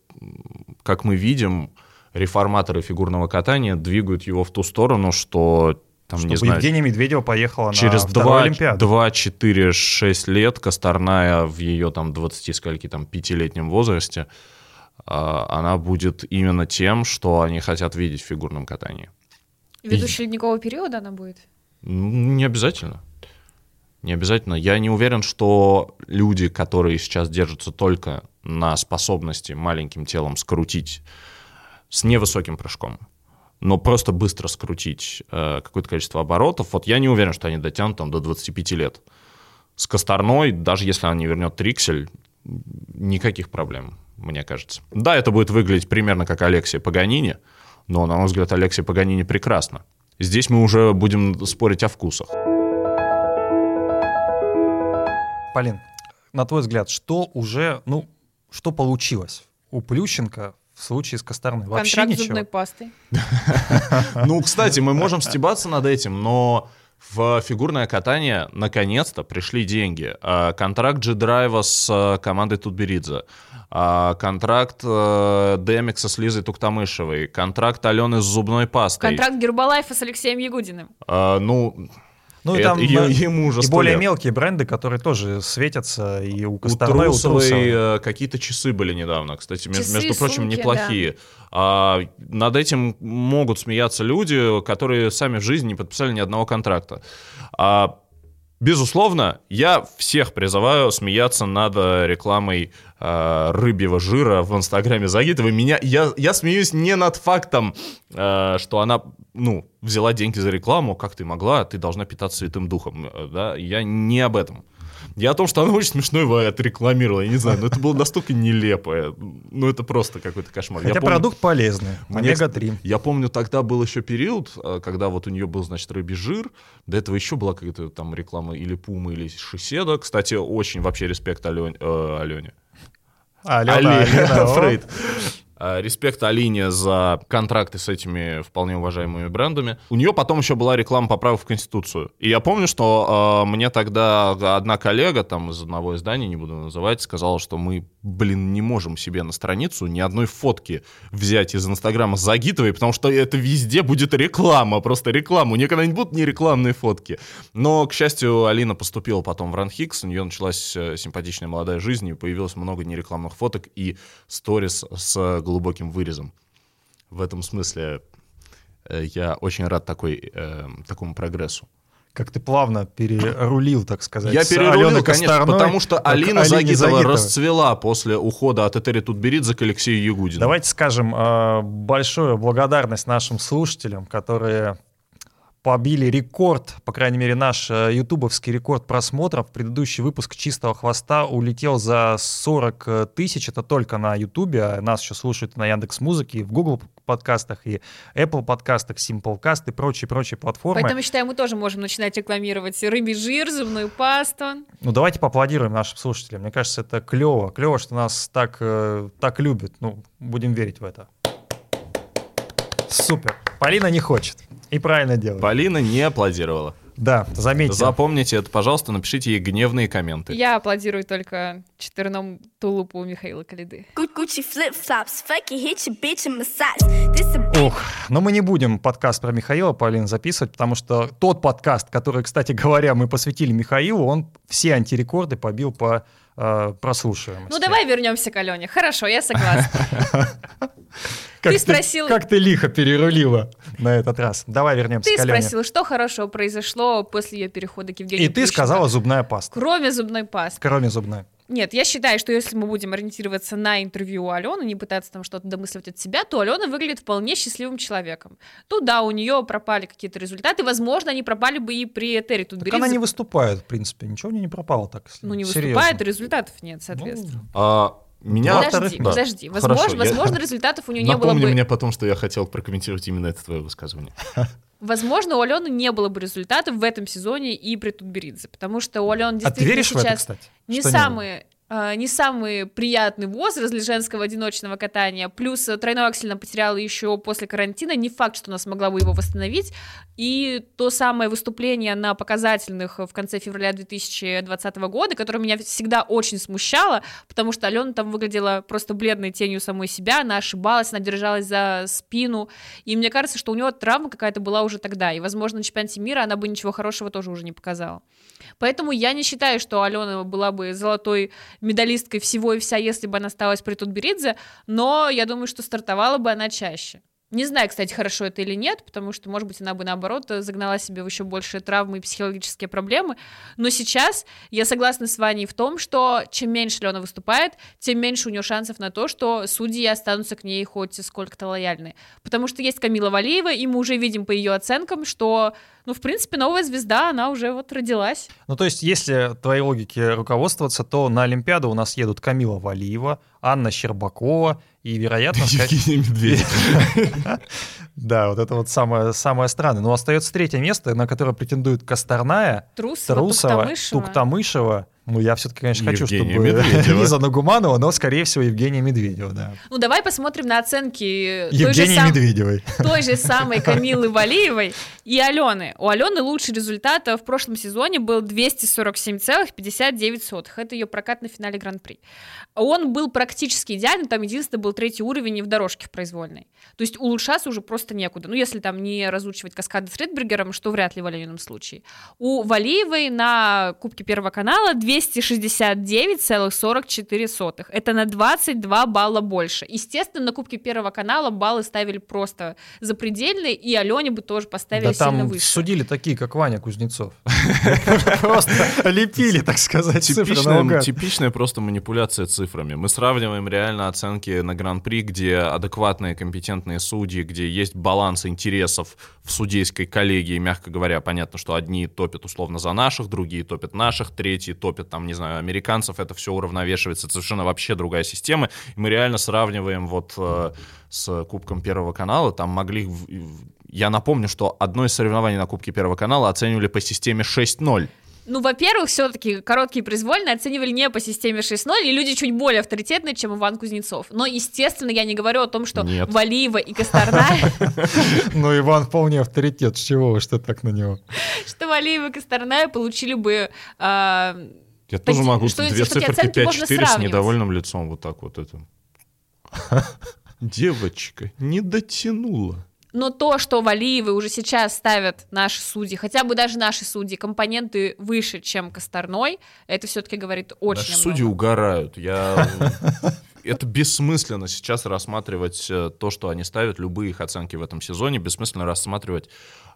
как мы видим, реформаторы фигурного катания двигают его в ту сторону, что там, Чтобы не знаю, Евгения Медведева поехала через на вторую 2, Олимпиаду. 2, 4, 6 лет Косторная в ее там 20 скольки там пятилетнем возрасте, а, она будет именно тем, что они хотят видеть в фигурном катании. Ведущий ледникового периода она будет. Не обязательно. Не обязательно. Я не уверен, что люди, которые сейчас держатся только на способности маленьким телом скрутить с невысоким прыжком, но просто быстро скрутить э, какое-то количество оборотов, вот я не уверен, что они дотянут там до 25 лет. С Косторной, даже если она не вернет триксель, никаких проблем, мне кажется. Да, это будет выглядеть примерно как Алексия Паганини, но, на мой взгляд, Алексия Паганини прекрасно. Здесь мы уже будем спорить о вкусах. Полин, на твой взгляд, что уже, ну, что получилось у Плющенко в случае с Косторной? Вообще Контракт с ничего? зубной пастой. <laughs> Ну, кстати, мы можем стебаться над этим, но в фигурное катание наконец-то пришли деньги. А, Контракт G-Drive с а, командой Тутберидзе, а, контракт э, Демикса с Лизой Туктамышевой, контракт Алены с зубной пастой. Контракт Гербалайфа с Алексеем Ягудиным. Ну, Ну и там е- э, ему уже и 100 более лет. мелкие бренды, которые тоже светятся, и у Косторной, у Трусовой э, какие-то часы были недавно, кстати, между, Часы, между прочим, сумки, неплохие. А, над этим могут смеяться люди, которые сами в жизни не подписали ни одного контракта. А, безусловно, я всех призываю смеяться над э, рекламой э, рыбьего жира в инстаграме Загитовой. Меня, я, я смеюсь не над фактом, э, что она ну, взяла деньги за рекламу, как ты могла, ты должна питаться святым духом. э, Да? Я не об этом. Я о том, что она очень смешно его отрекламировала. Я не знаю, но это было настолько нелепо. Ну, это просто какой-то кошмар. Я Хотя помню- продукт полезный, Мне, омега-3. Я помню, тогда был еще период, э, когда вот у нее был, значит, рыбий жир. До этого еще была какая-то там реклама или Пумы, или Шиседа. Кстати, очень вообще респект Ален- э, Алене. Алена, Алина, о. Фрейд. А, Респект Алине за контракты с этими вполне уважаемыми брендами. У нее потом еще была реклама поправок в Конституцию. И я помню, что э, мне тогда одна коллега там из одного издания, не буду называть, сказала, что мы, блин, не можем себе на страницу ни одной фотки взять из Инстаграма Загитовой, потому что это везде будет реклама, просто реклама. Нее когда-нибудь будут не рекламные фотки. Но, к счастью, Алина поступила потом в Ранхикс, у нее началась э, симпатичная молодая жизнь, и появилось много нерекламных фоток и сторис с глубоким вырезом. В этом смысле э, я очень рад такой, э, такому прогрессу. Как ты плавно перерулил, так сказать. Я перерулил, Алены конечно, Косторной потому что Алина Загитова Загитовой. расцвела после ухода от Этери Тутберидзе к Алексею Ягудину. Давайте скажем э, большую благодарность нашим слушателям, которые побили рекорд, по крайней мере, наш э, ютубовский рекорд просмотров. Предыдущий выпуск «Чистого хвоста» улетел за 40 тысяч. Это только на ютубе. а Нас еще слушают на Яндекс Музыке, и в Google подкастах, и Apple подкастах, Simplecast и прочие-прочие платформы. Поэтому, считаю, мы тоже можем начинать рекламировать рыбий жир, зубную пасту. Ну, давайте поаплодируем нашим слушателям. Мне кажется, это клево. Клево, что нас так, э, так любят. Ну, будем верить в это. Супер. Полина не хочет. И правильно делает. Полина не аплодировала. Да, заметьте. Запомните это, пожалуйста, напишите ей гневные комменты. Я аплодирую только четверном тулупу Михаила Калиды. Ох, но мы не будем подкаст про Михаила, Полин, записывать, потому что тот подкаст, который, кстати говоря, мы посвятили Михаилу, он все антирекорды побил по э, прослушиваемости. Ну давай вернемся к Алене. Хорошо, я согласна. <laughs> Как ты спросил- Как ты лихо перерулила на этот раз. Давай вернемся Ты к Алене. спросил, что хорошего произошло после ее перехода к Евгению И ты сказала зубная паста. Кроме зубной пасты. Кроме зубной. Нет, я считаю, что если мы будем ориентироваться на интервью у Алены, не пытаться там что-то домысливать от себя, то Алена выглядит вполне счастливым человеком. Тут, да, у нее пропали какие-то результаты, возможно, они пропали бы и при Этери тут Так она не выступает, в принципе. Ничего у нее не пропало так. если Ну, не серьезно. выступает, результатов нет, соответственно. А, меня... Подожди, вторых, да. подожди. Хорошо, Возможно, я- возможно, <laughs> результатов у нее не было Напомни бы. мне потом, что я хотел прокомментировать именно это твое высказывание. <laughs> Возможно, у Алены не было бы результатов в этом сезоне и при Тутберидзе, потому что у Алены А ты действительно веришь в это, сейчас кстати? не Что самый а, не самый приятный возраст для женского одиночного катания. Плюс э, тройной аксель она потеряла еще после карантина. Не факт, что она смогла бы его восстановить. И то самое выступление на показательных в конце февраля 2020 года, которое меня всегда очень смущало, потому что Алена там выглядела просто бледной тенью самой себя. Она ошибалась, она держалась за спину. И мне кажется, что у нее травма какая-то была уже тогда. И, возможно, на чемпионате мира она бы ничего хорошего тоже уже не показала. Поэтому я не считаю, что Алена была бы золотой медалисткой всего и вся, если бы она осталась при Тутберидзе, но я думаю, что стартовала бы она чаще. Не знаю, кстати, хорошо это или нет, потому что, может быть, она бы, наоборот, загнала себе в еще большие травмы и психологические проблемы. Но сейчас я согласна с Ваней в том, что чем меньше Лена выступает, тем меньше у нее шансов на то, что судьи останутся к ней хоть сколько-то лояльны. Потому что есть Камила Валиева, и мы уже видим по ее оценкам, что, ну, в принципе, новая звезда, она уже вот родилась. Ну, то есть, если твоей логике руководствоваться, то на Олимпиаду у нас едут Камила Валиева, Анна Щербакова и, вероятно, Евгений Медведев. <laughs> Да, вот это вот самое, самое странное. Но остается третье место, на которое претендуют Косторная, Трусова, Трусова, Туктамышева. Ну, я все-таки, конечно, хочу, Евгения чтобы Медведева. Лиза Нагуманова, но, скорее всего, Евгения Медведева, да. Ну, давай посмотрим на оценки той же, сам- Медведевой. той же самой <laughs> Камилы Валиевой и Алены. У Алены лучший результат в прошлом сезоне был 247,59. Это ее прокат на финале Гран-при. Он был практически идеальный, там единственное был третий уровень и в дорожке в произвольной. То есть улучшаться уже просто некуда. Ну, если там не разучивать каскады с Ридбергером, что вряд ли в Аленином случае. У Валиевой на Кубке Первого канала 269,44. Это на 22 балла больше. Естественно, на Кубке Первого канала баллы ставили просто запредельные, и Алене бы тоже поставили Да сильно там выше. судили такие, как Ваня Кузнецов. <laughs> Просто лепили, так сказать, цифры Типичная, наугад. типичная просто манипуляция цифрами. Мы сравниваем реально оценки на Гран-при, где адекватные, компетентные судьи, где есть баланс интересов в судейской коллегии, мягко говоря. Понятно, что одни топят условно за наших, другие топят наших, третьи топят, там, не знаю, американцев. Это все уравновешивается. Это совершенно вообще другая система. И мы реально сравниваем вот э, с Кубком Первого канала. Там могли... в- в- Я напомню, что одно из соревнований на Кубке Первого канала оценивали по системе 6-0. Ну, во-первых, все-таки короткие произвольные оценивали не по системе 6.0, и люди чуть более авторитетные, чем Иван Кузнецов. Но, естественно, я не говорю о том, что Нет. Валиева и Косторная, <laughs> Ну, Иван вполне авторитет. С чего вы, что так на него? <laughs> что Валиева и Косторная получили бы Я тоже Таки- могу что две что циферки оценки можно 5-4 с недовольным лицом вот так вот это. Девочка не дотянула. Но то, что Валиевы уже сейчас ставят наши судьи, хотя бы даже наши судьи, компоненты выше, чем Косторной, это все-таки говорит очень Наши много. судьи угорают. Я... <laughs> Это бессмысленно сейчас рассматривать э, то, что они ставят, любые их оценки в этом сезоне, бессмысленно рассматривать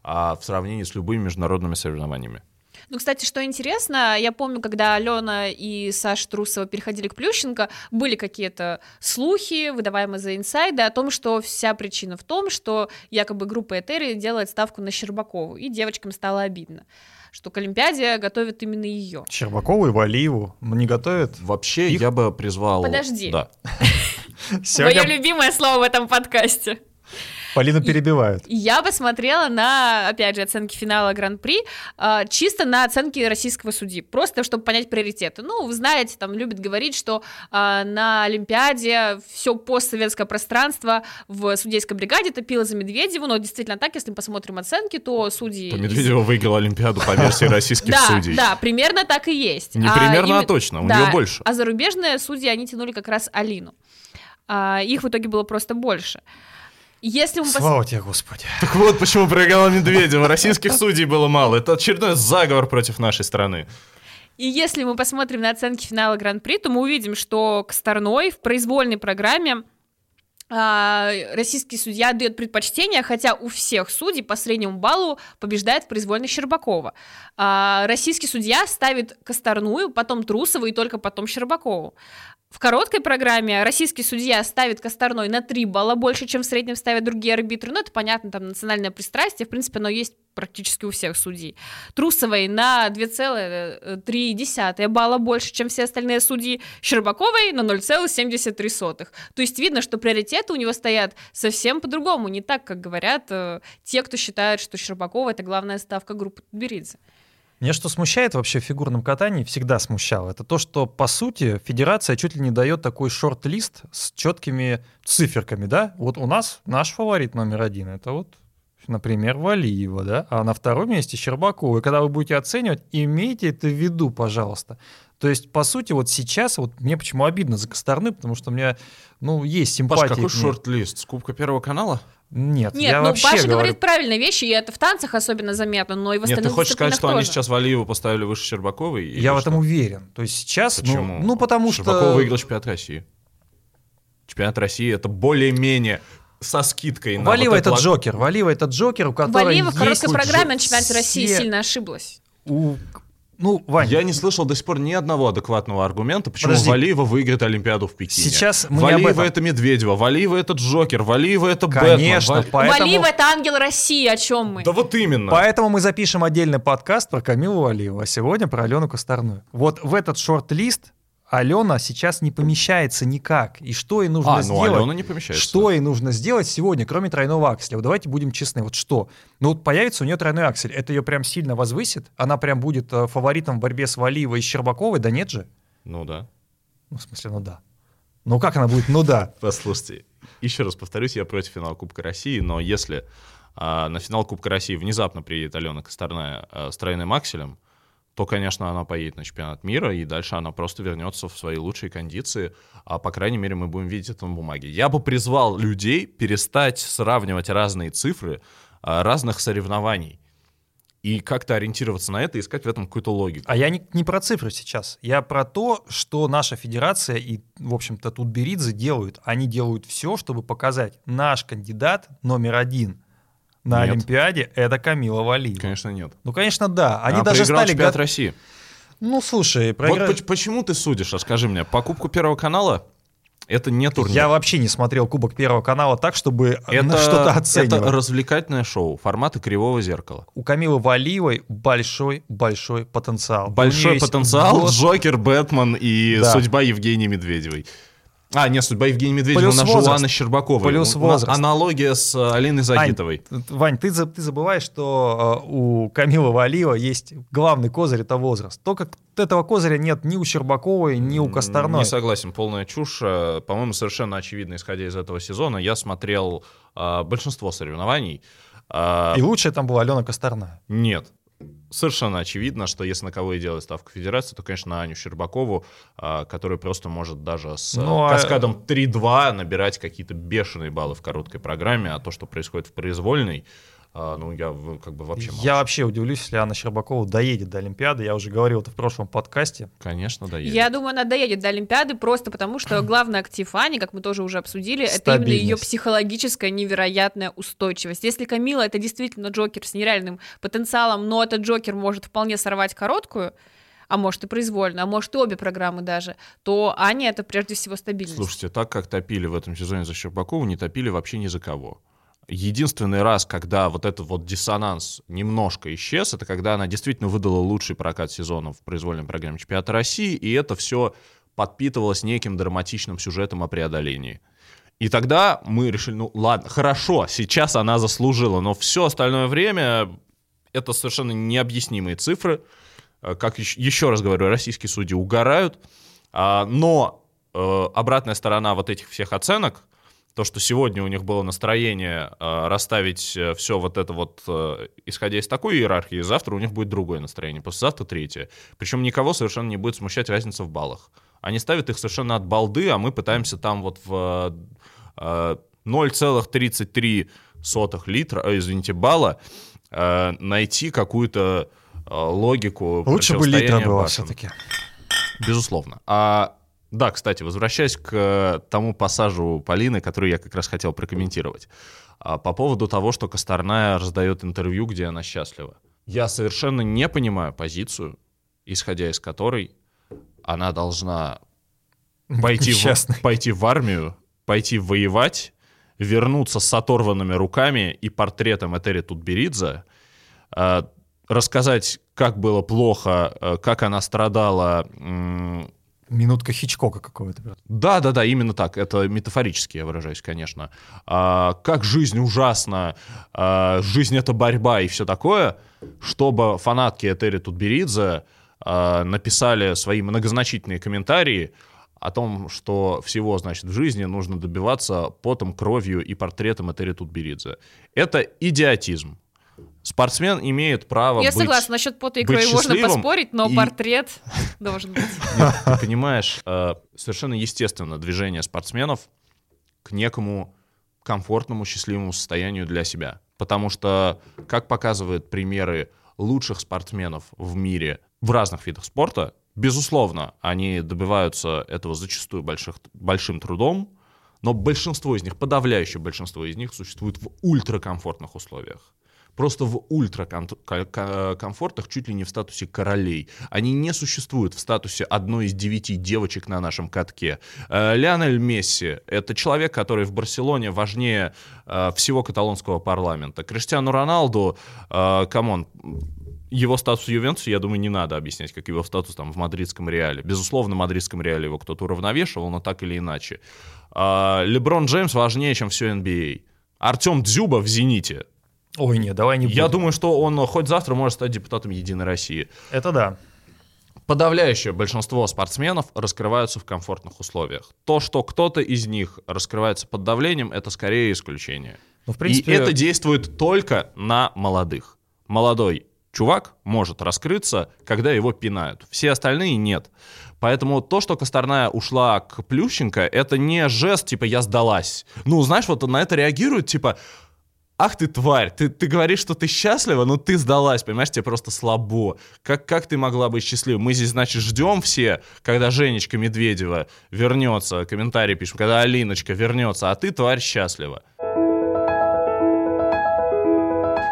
а, в сравнении с любыми международными соревнованиями. Ну, кстати, что интересно, я помню, когда Алена и Саша Трусова переходили к Плющенко, были какие-то слухи, выдаваемые за инсайды, о том, что вся причина в том, что якобы группа Этери делает ставку на Щербакову, и девочкам стало обидно, что к Олимпиаде готовят именно ее. Щербакову и Валиеву не готовят. Вообще, Их- я бы призвал... Подожди. Да. <laughs> Мое любимое слово в этом подкасте. Полину перебивают. Я посмотрела на, опять же, оценки финала Гран-при, а, чисто на оценки российского судьи, просто чтобы понять приоритеты. Ну, вы знаете, там любят говорить, что а, на Олимпиаде все постсоветское пространство в судейской бригаде топило за Медведеву, но действительно так, если мы посмотрим оценки, то судьи... То из- Медведева выиграл Олимпиаду по версии <laughs> российских судей. да, примерно так и есть. Не примерно, а точно, у нее больше. А зарубежные судьи, они тянули как раз Алину. А, их в итоге было просто больше. Если мы пос- Слава тебе, Господи. Так вот почему проиграла Медведева. Российских судей было мало. Это очередной заговор против нашей страны. И если мы посмотрим на оценки финала Гран-при, то мы увидим, что Косторной в произвольной программе а, российский судья дает предпочтение, хотя у всех судей по среднему баллу побеждает в произвольной Щербакова. А, российский судья ставит Косторную, потом Трусову и только потом Щербакову. В короткой программе российский судья ставит Косторной на 3 балла больше, чем в среднем ставят другие арбитры. Ну, это понятно, там национальное пристрастие, в принципе, оно есть практически у всех судей. Трусовой на 2,3 балла больше, чем все остальные судьи. Щербаковой на 0,73. То есть видно, что приоритеты у него стоят совсем по-другому, не так, как говорят э, те, кто считает, что Щербакова это главная ставка группы Тутберидзе. Меня что смущает вообще в фигурном катании, всегда смущало, это то, что, по сути, федерация чуть ли не дает такой шорт-лист с четкими циферками, да? Вот у нас наш фаворит номер один, это вот, например, Валиева, да? А на втором месте Щербакова. И когда вы будете оценивать, имейте это в виду, пожалуйста. То есть, по сути, вот сейчас, вот мне почему обидно за Косторны, потому что у меня, ну, есть симпатия. Паш, какой шорт-лист? С Кубка Первого канала? Нет, Нет, я ну вообще Паша говорю, говорит правильные вещи, и это в танцах особенно заметно, но и в Нет, остальных ты хочешь сказать, что они тоже. сейчас Валиеву поставили выше Щербаковой? я в что? этом уверен. То есть сейчас, ну, Почему? ну, потому Щербакова что... выиграл чемпионат России. Чемпионат России это более-менее со скидкой на Валива вот это лаг- Джокер. Валива это Джокер, у которого Валиева в короткой программе на чемпионате России все- сильно ошиблась. у- Ну, Вань, Я не слышал до сих пор ни одного адекватного аргумента, почему Подожди. Валиева выиграет Олимпиаду в Пекине. Сейчас мы не об Валиева этом. это Медведева, Валиева это Джокер, Валиева это Бэтмен. конечно, Валь- поэтому... Валиева это ангел России, о чем мы? Да вот именно. Поэтому мы запишем отдельный подкаст про Камилу Валиеву, а сегодня про Алену Косторную. Вот в этот шорт-лист Алена сейчас не помещается никак. И что ей нужно А, ну сделать? Алена не помещается. Что ей нужно сделать сегодня, кроме тройного акселя? Вот давайте будем честны. Вот что? Ну вот появится у нее тройной аксель. Это ее прям сильно возвысит? Она прям будет э, фаворитом в борьбе с Валиевой и Щербаковой? Да нет же? Ну да. Ну, в смысле, ну да. Ну как она будет? Ну да. <laughs> Послушайте, еще раз повторюсь, я против финала Кубка России, но если а, на финал Кубка России внезапно приедет Алена Косторная а, с тройным акселем, то, конечно, она поедет на чемпионат мира, и дальше она просто вернется в свои лучшие кондиции, а, по крайней мере, мы будем видеть это на бумаге. Я бы призвал людей перестать сравнивать разные цифры а, разных соревнований и как-то ориентироваться на это, искать в этом какую-то логику. А я не, не про цифры сейчас. Я про то, что наша федерация и, в общем-то, Тутберидзе делают. Они делают все, чтобы показать, наш кандидат номер один на Нет. Олимпиаде — это Камила Валиева. Конечно, нет. Ну, конечно, да. Они Она даже стали... чемпионат России. Ну, слушай, Вот проигра- поч- почему ты судишь, а скажи мне, покупку Первого канала это не турнир. Я вообще не смотрел Кубок Первого канала так, чтобы это, что-то это оценивать. развлекательное шоу формата кривого зеркала. У Камилы Валиевой большой-большой потенциал. Большой потенциал, год- Джокер, Бэтмен и Да. судьба Евгении Медведевой. А, нет, судьба Евгении Медведевой, Плюс у нас же возраст. Лана Щербаковой. Плюс возраст. Аналогия с э, Алиной Загитовой. Вань, ты, ты забываешь, что э, у Камилы Валиева есть главный козырь — это возраст. Только к- этого козыря нет ни у Щербаковой, ни у Косторной. Не согласен, полная чушь. Э, По-моему, совершенно очевидно, исходя из этого сезона. Я смотрел э, большинство соревнований. Э, И лучшая там была Алена Косторная. Нет. Совершенно очевидно, что если на кого и делает ставку Федерации, то, конечно, на Аню Щербакову, а, которая просто может даже с Ну, а, а- каскадом 3-2 набирать какие-то бешеные баллы в короткой программе, а то, что происходит в произвольной, а, ну, я как бы вообще молчу. Я вообще удивлюсь, если Анна Щербакова доедет до Олимпиады. Я уже говорил это в прошлом подкасте. Конечно, да, Я думаю, она доедет до Олимпиады просто потому, что <clears throat> главный актив Ани, как мы тоже уже обсудили, это именно ее психологическая невероятная устойчивость. Если Камила это действительно Джокер с нереальным потенциалом, но этот Джокер может вполне сорвать короткую, а может и произвольно, а может и обе программы даже, то Аня это прежде всего стабильность. Слушайте, так как топили в этом сезоне за Щербакову, не топили вообще ни за кого. Единственный раз, когда вот этот вот диссонанс немножко исчез, это когда она действительно выдала лучший прокат сезона в произвольной программе чемпионата России, и это все подпитывалось неким драматичным сюжетом о преодолении. И тогда мы решили, ну ладно, хорошо, сейчас она заслужила, но все остальное время это совершенно необъяснимые цифры. Э, Как еще, еще раз говорю, российские судьи угорают, А, но э, обратная сторона вот этих всех оценок, то, что сегодня у них было настроение э, расставить все вот это вот, э, исходя из такой иерархии, завтра у них будет другое настроение, послезавтра третье. Причем никого совершенно не будет смущать разница в баллах. Они ставят их совершенно от балды, а мы пытаемся там вот в э, 0,33 литра, э, извините, балла э, найти какую-то э, логику Лучше бы литра было все-таки. Безусловно. А, да, кстати, возвращаясь к э, тому пассажу Полины, который я как раз хотел прокомментировать. А, по поводу того, что Косторная раздает интервью, где она счастлива. Я совершенно не понимаю позицию, исходя из которой она должна пойти в, пойти в армию, пойти воевать, вернуться с оторванными руками и портретом Этери Тутберидзе, э, рассказать, как было плохо, э, как она страдала. Минутка Хичкока какого-то. Да, да, да, именно так. Это метафорически я выражаюсь, конечно. А, как жизнь ужасна, а, жизнь это борьба и все такое, чтобы фанатки Этери Тутберидзе а, написали свои многозначительные комментарии о том, что всего, значит, в жизни нужно добиваться потом, кровью и портретом Этери Тутберидзе. Это идиотизм. Спортсмен имеет право Я быть... согласна, насчет пота и крови можно поспорить, но и- портрет <laughs> должен быть. Нет, ты понимаешь, э, совершенно естественно движение спортсменов к некому комфортному, счастливому состоянию для себя. Потому что, как показывают примеры лучших спортсменов в мире в разных видах спорта, безусловно, они добиваются этого зачастую больших, большим трудом, но большинство из них, подавляющее большинство из них существует в ультракомфортных условиях. Просто в ультракомфортах, чуть ли не в статусе королей. Они не существуют в статусе одной из девяти девочек на нашем катке. Э, Лионель Месси — это человек, который в Барселоне важнее э, всего каталонского парламента. Криштиану Роналду, э, come on, его статус в Ювентусе, я думаю, не надо объяснять, как его статус там в мадридском Реале. Безусловно, в мадридском Реале его кто-то уравновешивал, но так или иначе. А, Леброн Джеймс важнее, чем все NBA. Артем Дзюба в «Зените». Ой, нет, давай не Я будем. думаю, что он хоть завтра может стать депутатом Единой России. Это да. Подавляющее большинство спортсменов раскрываются в комфортных условиях. То, что кто-то из них раскрывается под давлением, это скорее исключение. Ну, в принципе, И это действует только на молодых. Молодой чувак может раскрыться, когда его пинают. Все остальные нет. Поэтому то, что Косторная ушла к Плющенко, это не жест, типа, я сдалась. Ну, знаешь, вот на это реагируют, типа, ах ты тварь, ты, ты говоришь, что ты счастлива, но ты сдалась, понимаешь, тебе просто слабо. Как, как ты могла быть счастлива? Мы здесь, значит, ждем все, когда Женечка Медведева вернется, комментарий пишем, когда Алиночка вернется, а ты, тварь, счастлива.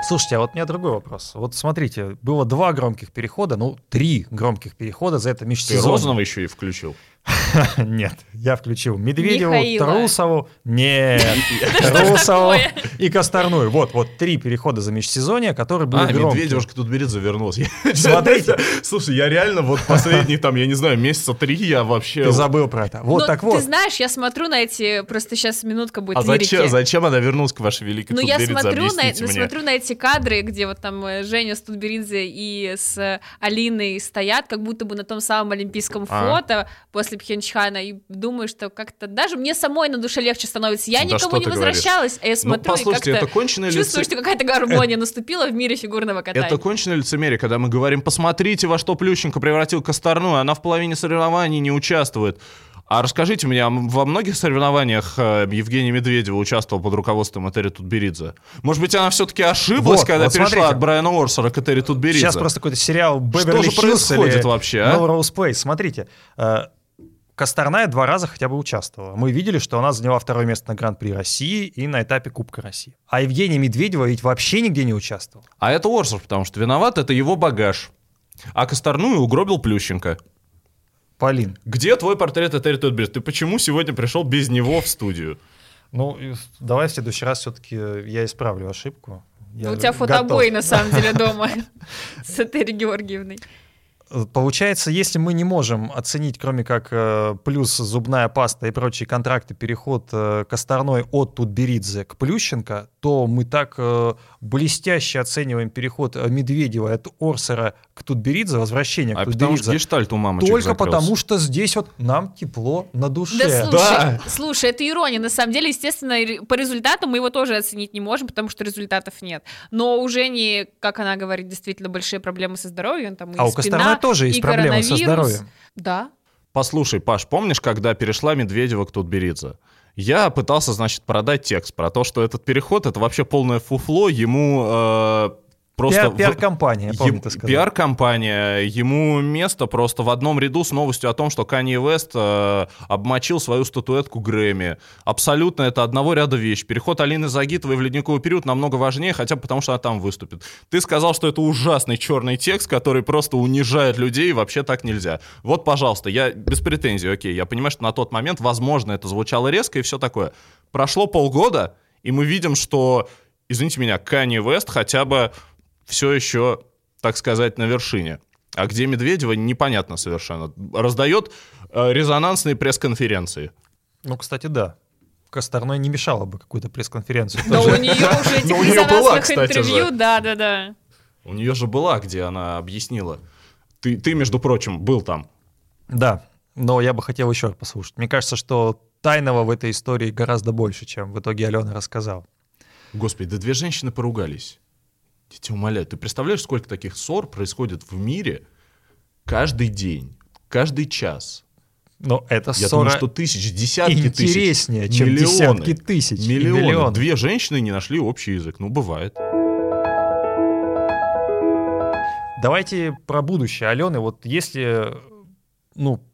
Слушайте, а вот у меня другой вопрос. Вот смотрите, было два громких перехода, ну, три громких перехода за это Ты межсезонье. Розанова еще и включил. <laughs> Нет, я включил Медведеву, Михаила. Трусову, нет, <laughs> Трусову и Косторную. Вот, вот три перехода за межсезонье, которые были А. Медведевушка тут берет, завернулась. Смотрите. Слушай, я реально вот последние там, я не знаю, месяца три я вообще... Ты забыл про это. Вот так Ты вот. знаешь, я смотрю на эти, просто сейчас минутка будет А зачем, зачем она вернулась к вашей великой Ну, я смотрю на, мне. смотрю на эти кадры, где вот там э, Женя с Тутберидзе и с э, Алиной стоят, как будто бы на том самом олимпийском А. фото после Пхенчхана, и думаю, что как-то даже мне самой на душе легче становится. Я Да никому что не ты говоришь? возвращалась, а я Ну, смотрю послушайте, и это как-то конченое чувствую, лице- что какая-то гармония наступила в мире фигурного катания. Это конченое лицемерие, когда мы говорим, посмотрите, во что Плющенко превратил Косторную, она в половине соревнований не участвует. А расскажите мне, а во многих соревнованиях э, Евгения Медведева участвовал под руководством Этери Тутберидзе? Может быть, она все-таки ошиблась, Вот, когда вот перешла смотрите. от Брайана Уорсера к Этери Тутберидзе? Сейчас просто какой-то сериал Беверли же Хиллз происходит вообще, а? Place. Смотрите, э, Косторная два раза хотя бы участвовала. Мы видели, что она заняла второе место на Гран-при России и на этапе Кубка России. А Евгения Медведева ведь вообще нигде не участвовала. А это Уорсер, потому что виноват это его багаж. А Косторную угробил Плющенко. Полин, Где твой портрет Этери Тутберидзе? Ты почему сегодня пришел без него в студию? ну давай в следующий раз все-таки я исправлю ошибку. Я Ну, У тебя готов. фотобой, на самом деле, <laughs> дома <laughs> с Этери Георгиевной. Получается, если мы не можем оценить, кроме как э, плюс зубная паста и прочие контракты, переход э, Косторной от Тутберидзе к Плющенко, то мы так э, блестяще оцениваем переход э, Медведева от Орсера к Тутберидзе, возвращение А к потому что Тутберидзе. гештальт у мамочек Только закрылся. потому, что здесь вот нам тепло на душе. Да слушай, Да. слушай, это ирония. На самом деле, естественно, по результатам мы его тоже оценить не можем, потому что результатов нет. Но у Жени, как она говорит, действительно большие проблемы со здоровьем. Там и а у спина, Косторной тоже есть проблемы со здоровьем. Да. Послушай, Паш, помнишь, когда перешла Медведева к Тутберидзе? Я пытался, значит, продать текст про то, что этот переход — это вообще полное фуфло, ему э, просто... Пиар- в- Пиар-компания, я помню, ты сказал. Пиар-компания, ему место просто в одном ряду с новостью о том, что Канье Вест э, обмочил свою статуэтку Грэмми. Абсолютно это одного ряда вещь. Переход Алины Загитовой в ледниковый период намного важнее, хотя бы потому, что она там выступит. Ты сказал, что это ужасный черный текст, который просто унижает людей, и вообще так нельзя. Вот, пожалуйста, я без претензий, окей, я понимаю, что на тот момент, возможно, это звучало резко и все такое. Прошло полгода, и мы видим, что, извините меня, Канье Вест хотя бы все еще, так сказать, на вершине. А где Медведева, непонятно совершенно. Раздает э, резонансные пресс-конференции. Ну, кстати, да. Косторной не мешало бы какую-то пресс-конференцию. Но у нее уже этих резонансных интервью, да-да-да. У нее же была, где она объяснила. Ты, ты, между прочим, был там. Да, но я бы хотел еще раз послушать. Мне кажется, что тайного в этой истории гораздо больше, чем в итоге Алена рассказал. Господи, да две женщины поругались. Я тебя умоляю, ты представляешь, сколько таких ссор происходит в мире каждый день, каждый час? Но это Я ссора думаю, что тысяч, десятки тысяч, интереснее, чем миллионы, десятки тысяч Миллионы. миллионы. Две женщины не нашли общий язык. Ну, бывает. Давайте про будущее Алены. Вот если, ну,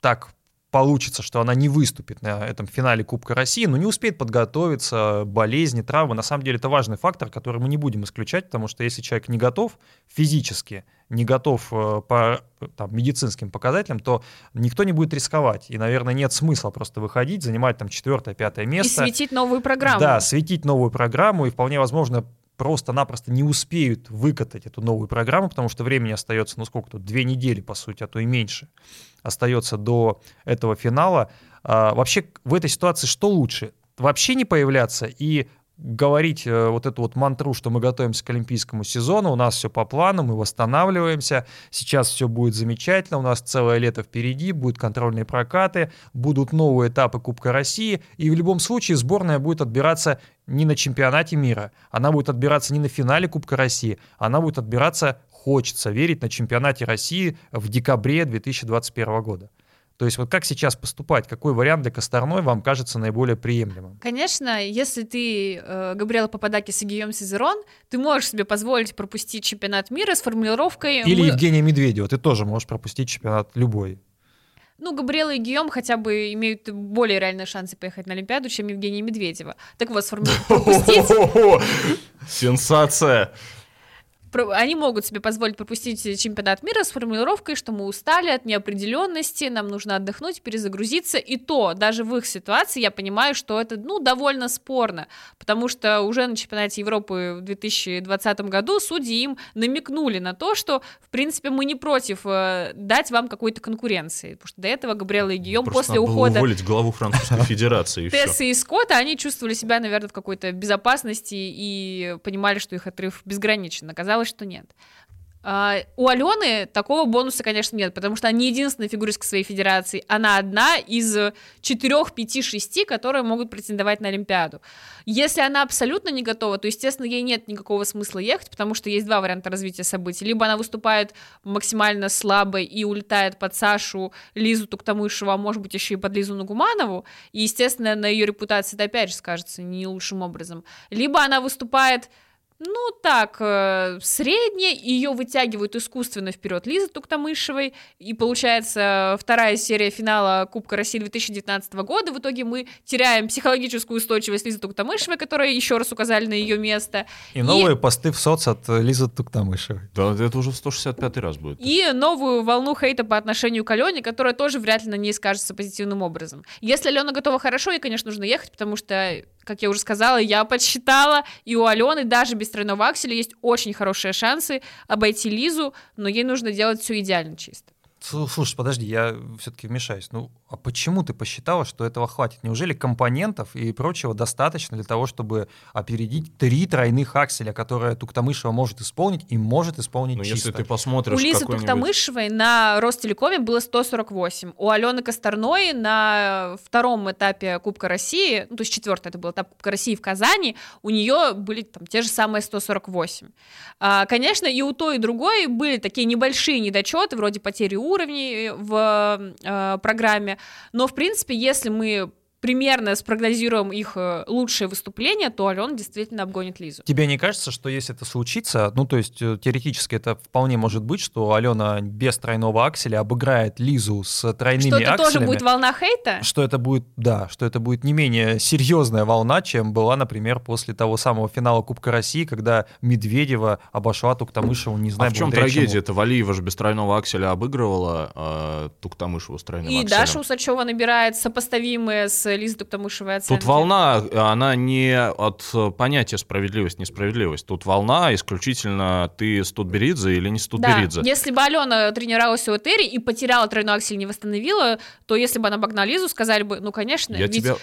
так получится, что она не выступит на этом финале Кубка России, но не успеет подготовиться, болезни, травмы, на самом деле это важный фактор, который мы не будем исключать, потому что если человек не готов физически, не готов э, по там, медицинским показателям, то никто не будет рисковать. И, наверное, нет смысла просто выходить, занимать там четвертое, пятое И место. светить новую программу. Да, светить новую программу, и вполне возможно просто-напросто не успеют выкатать эту новую программу, потому что времени остается, ну сколько тут, две недели, по сути, а то и меньше, остается до этого финала. А, вообще в этой ситуации что лучше? Вообще не появляться и говорить э, вот эту вот мантру, что мы готовимся к олимпийскому сезону, у нас все по плану, мы восстанавливаемся, сейчас все будет замечательно, у нас целое лето впереди, будут контрольные прокаты, будут новые этапы Кубка России, и в любом случае сборная будет отбираться не на чемпионате мира, она будет отбираться не на финале Кубка России, она будет отбираться, хочется верить, на чемпионате России в декабре 2021 года. То есть вот как сейчас поступать? Какой вариант для Косторной вам кажется наиболее приемлемым? Конечно, если ты э, Габриэла Пападакис и Гийом Сизерон, ты можешь себе позволить пропустить чемпионат мира с формулировкой... Или мы- Евгения Медведева, ты тоже можешь пропустить чемпионат любой. Ну, Габриэла и Гийом хотя бы имеют более реальные шансы поехать на Олимпиаду, чем Евгения Медведева. Так вот, сформулировать <laughs> Сенсация. Они могут себе позволить пропустить чемпионат мира с формулировкой, что мы устали от неопределенности, нам нужно отдохнуть, перезагрузиться. И то, даже в их ситуации, я понимаю, что это, ну, довольно спорно, потому что уже на чемпионате Европы в 2020 году судьи им намекнули на то, что, в принципе, мы не против э, дать вам какой-то конкуренции, потому что до этого Габриэла и Гийом Просто после ухода уволить главу Французской <laughs> Федерации. Тесса и Скотта, они чувствовали себя, наверное, в какой-то безопасности и понимали, что их отрыв безграничен. Оказалось, что нет. А, у Алены такого бонуса, конечно, нет, потому что она не единственная фигуристка своей федерации. Она одна из четырех, пяти, шести, которые могут претендовать на Олимпиаду. Если она абсолютно не готова, то, естественно, ей нет никакого смысла ехать, потому что есть два варианта развития событий. Либо она выступает максимально слабой и улетает под Сашу, Лизу Туктамышеву, а может быть еще и под Лизу Нагуманову, и, естественно, на ее репутации это опять же скажется не лучшим образом. Либо она выступает ну, так, э, средне, ее вытягивают искусственно вперед Лиза Туктамышевой, и получается вторая серия финала Кубка России 2019 года. В итоге мы теряем психологическую устойчивость Лизы Туктамышевой, которая еще раз указали на ее место. И новые посты в соц от Лизы Туктамышевой. Да, это уже в 165 раз будет. И новую волну хейта по отношению к Алене, которая тоже вряд ли на ней скажется позитивным образом. Если Алена готова хорошо, ей, конечно, нужно ехать, потому что, как я уже сказала, я подсчитала, и у Алены даже без тройного акселя есть очень хорошие шансы обойти Лизу, но ей нужно делать все идеально чисто. Слу- Слушай, подожди, я все-таки вмешаюсь. Ну, а почему ты посчитала, что этого хватит? Неужели компонентов и прочего достаточно для того, чтобы опередить три тройных акселя, которые Туктамышева может исполнить и может исполнить Но чисто? если ты посмотришь У Лизы Туктамышевой на Ростелекоме было 148. У Алены Косторной на втором этапе Кубка России, ну, то есть четвертый это был этап Кубка России в Казани, у нее были там те же самые 148. А, конечно, и у той, и другой были такие небольшие недочеты, вроде потери уровней в э, программе, но, в принципе, если мы примерно спрогнозируем их э, лучшее выступление, то Алена действительно обгонит Лизу. Тебе не кажется, что если это случится, ну, то есть э, теоретически это вполне может быть, что Алена без тройного акселя обыграет Лизу с тройными Что это тоже акселями? будет волна хейта? что это будет, да, что это будет не менее серьезная волна, чем была, например, после того самого финала Кубка России, когда Медведева обошла Туктамышеву, не А знаю, в чем трагедия? Это Валиева же без тройного акселя обыгрывала а, Туктамышеву с тройным И акселем. Даша Усачева набирает сопоставимые с Лизой Туктамышевой оценки. Тут волна, она не от э, понятия справедливость, несправедливость. Тут волна исключительно ты Студберидзе или не Да, Студберидзе. если бы Алена тренировалась у Этери и потеряла тройной аксель, не восстановила, то если бы она обогнала Лизу, сказали бы, ну, конечно, Я ведь тебя...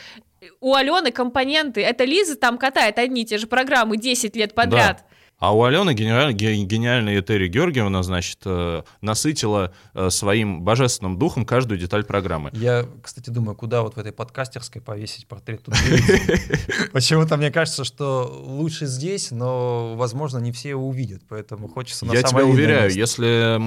у Алены компоненты, это Лиза там катает одни и те же программы 10 лет подряд. А у Алены гениаль- ге- гениальная Этери Георгиевна, значит, э, насытила э, своим божественным духом каждую деталь программы. Я, кстати, думаю, куда вот в этой подкастерской повесить портрет Тутберидзе. <laughs> Почему-то мне кажется, что лучше здесь, но, возможно, не все его увидят, поэтому хочется на Я тебя уверяю, если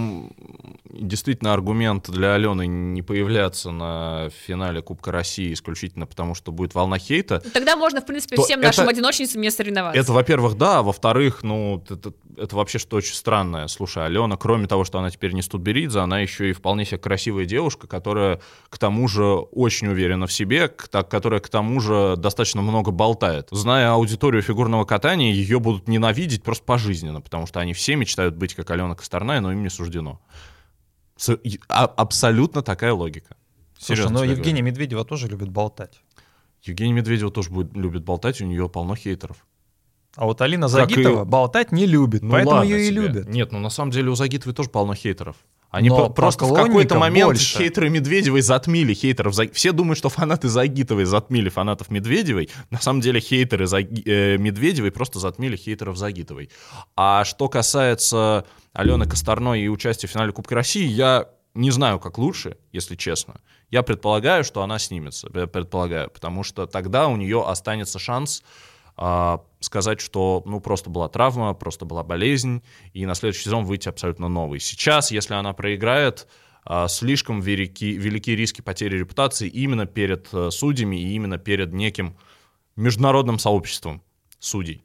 действительно аргумент для Алены не появляться на финале Кубка России исключительно потому, что будет волна хейта, Тогда можно, в принципе, всем нашим одиночницам не соревноваться. Это, во-первых, да, а во-вторых, ну, это, это вообще что очень странное. Слушай, Алена, кроме того, что она теперь не Студберидзе, она еще и вполне себе красивая девушка, которая, к тому же, очень уверена в себе, к- так- которая, к тому же, достаточно много болтает. Зная аудиторию фигурного катания, ее будут ненавидеть просто пожизненно, потому что они все мечтают быть как Алена Косторная, но им не суждено. С- а- абсолютно такая логика. Слушай, Серьезно но тебе Евгения говорю. Медведева тоже любит болтать. Евгения Медведева тоже будет, любит болтать, у нее полно хейтеров. А вот Алина Как и- Загитова болтать не любит, Ну поэтому ее и тебе. любят. Нет, ну на самом деле у Загитовой тоже полно хейтеров. Они Но просто в какой-то момент больше. хейтеры Медведевой затмили хейтеров. Все думают, что фанаты Загитовой затмили фанатов Медведевой. На самом деле хейтеры Заги- э, Медведевой просто затмили хейтеров Загитовой. А что касается Алены Косторной и участия в финале Кубка России, я не знаю, как лучше, если честно. Я предполагаю, что она снимется. Предполагаю, потому что тогда у нее останется шанс а, сказать, что ну просто была травма, просто была болезнь, и на следующий сезон выйти абсолютно новый. Сейчас, если она проиграет, а, слишком велики, велики риски потери репутации именно перед э, судьями и именно перед неким международным сообществом судей.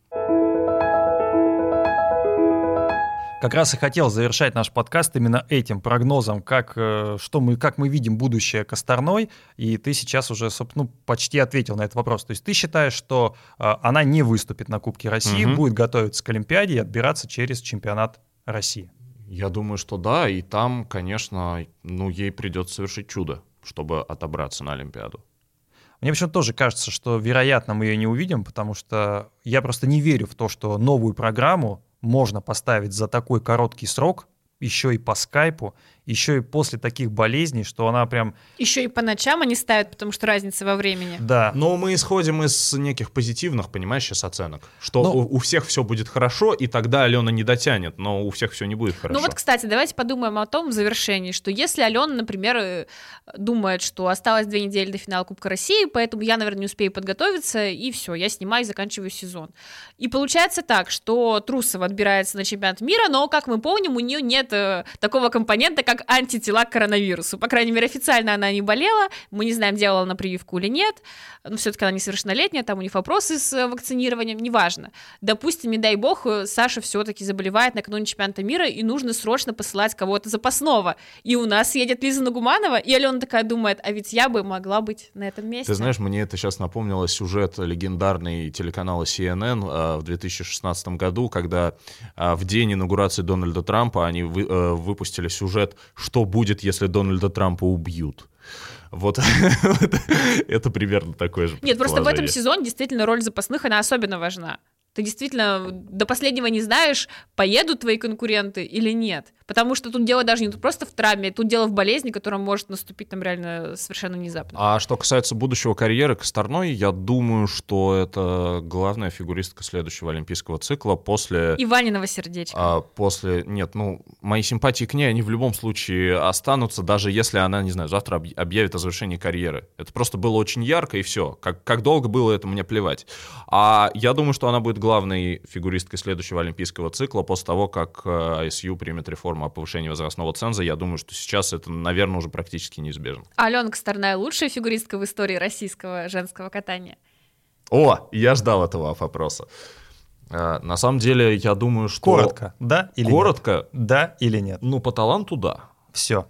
Как раз и хотел завершать наш подкаст именно этим прогнозом, как, э, что мы, как мы видим будущее Косторной, и ты сейчас уже, ну, почти ответил на этот вопрос. То есть ты считаешь, что э, она не выступит на Кубке России, Мгм. будет готовиться к Олимпиаде и отбираться через чемпионат России? Я думаю, что да, и там, конечно, ну, ей придется совершить чудо, чтобы отобраться на Олимпиаду. Мне почему-то тоже кажется, что, вероятно, мы ее не увидим, потому что я просто не верю в то, что новую программу можно поставить за такой короткий срок, еще и по скайпу, еще и после таких болезней, что она прям, Еще и по ночам они ставят, потому что разница во времени. да, Но мы исходим из неких позитивных, понимаешь, сейчас оценок. Что Ну- у, у всех все будет хорошо, и тогда Алена не дотянет, но у всех все не будет хорошо. Ну вот, кстати, давайте подумаем о том в завершении, что если Алена, например, э, думает, что осталось две недели до финала Кубка России, поэтому я, наверное, не успею подготовиться, и все, я снимаю и заканчиваю сезон. И получается так, что Трусова отбирается на чемпионат мира, но, как мы помним, у нее нет э, такого компонента, как антитела к коронавирусу. По крайней мере, официально она не болела, мы не знаем, делала она прививку или нет, но все-таки она несовершеннолетняя, там у них вопросы с э, вакцинированием, неважно. Допустим, не дай бог, э, Саша все-таки заболевает накануне чемпионата мира, и нужно срочно посылать кого-то запасного. И у нас едет Лиза Нагуманова, и Алена такая думает, а ведь я бы могла быть на этом месте. Ты знаешь, мне это сейчас напомнило сюжет легендарный телеканала CNN э, в 2016 году, когда в день инаугурации Дональда Трампа они вы- выпустили сюжет «Что будет, если Дональда Трампа убьют?». Вот <laughs> это- примерно такое же Нет, просто в этом сезоне действительно роль запасных, она особенно важна. Ты действительно до последнего не знаешь, поедут твои конкуренты или нет. Потому что тут дело даже не просто в травме, тут дело в болезни, которая может наступить там реально совершенно внезапно. А что касается будущего карьеры Косторной, я думаю, что это главная фигуристка следующего олимпийского цикла после... И Ваниного сердечко. А после... Нет, ну, мои симпатии к ней, они в любом случае останутся, даже если она, не знаю, завтра объ- объявит о завершении карьеры. Это просто было очень ярко, и все. Как, как долго было это, мне плевать. А я думаю, что она будет главной фигуристкой следующего олимпийского цикла после того, как э, ISU примет реформу о повышении возрастного ценза. Я думаю, что сейчас это, наверное, уже практически неизбежно. Алена Косторная лучшая фигуристка в истории российского женского катания. О, я ждал этого вопроса. А, На самом деле, я думаю, что... коротко, да или Коротко? нет? Да или нет? Ну, по таланту, да. Все.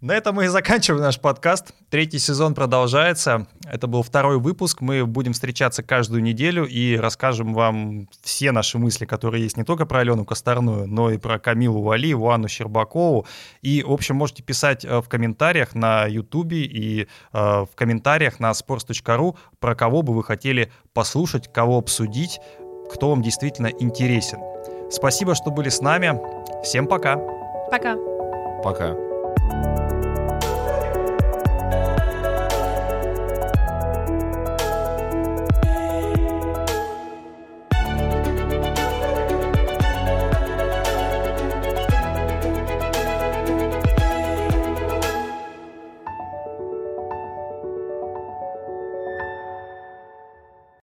На этом мы и заканчиваем наш подкаст. Третий сезон продолжается. Это был второй выпуск. Мы будем встречаться каждую неделю и расскажем вам все наши мысли, которые есть не только про Алену Косторную, но и про Камилу Валиеву, Анну Щербакову. И, в общем, можете писать э, в комментариях на Ютубе и э, в комментариях на sports.ru, про кого бы вы хотели послушать, кого обсудить, кто вам действительно интересен. Спасибо, что были с нами. Всем пока. Пока. Пока.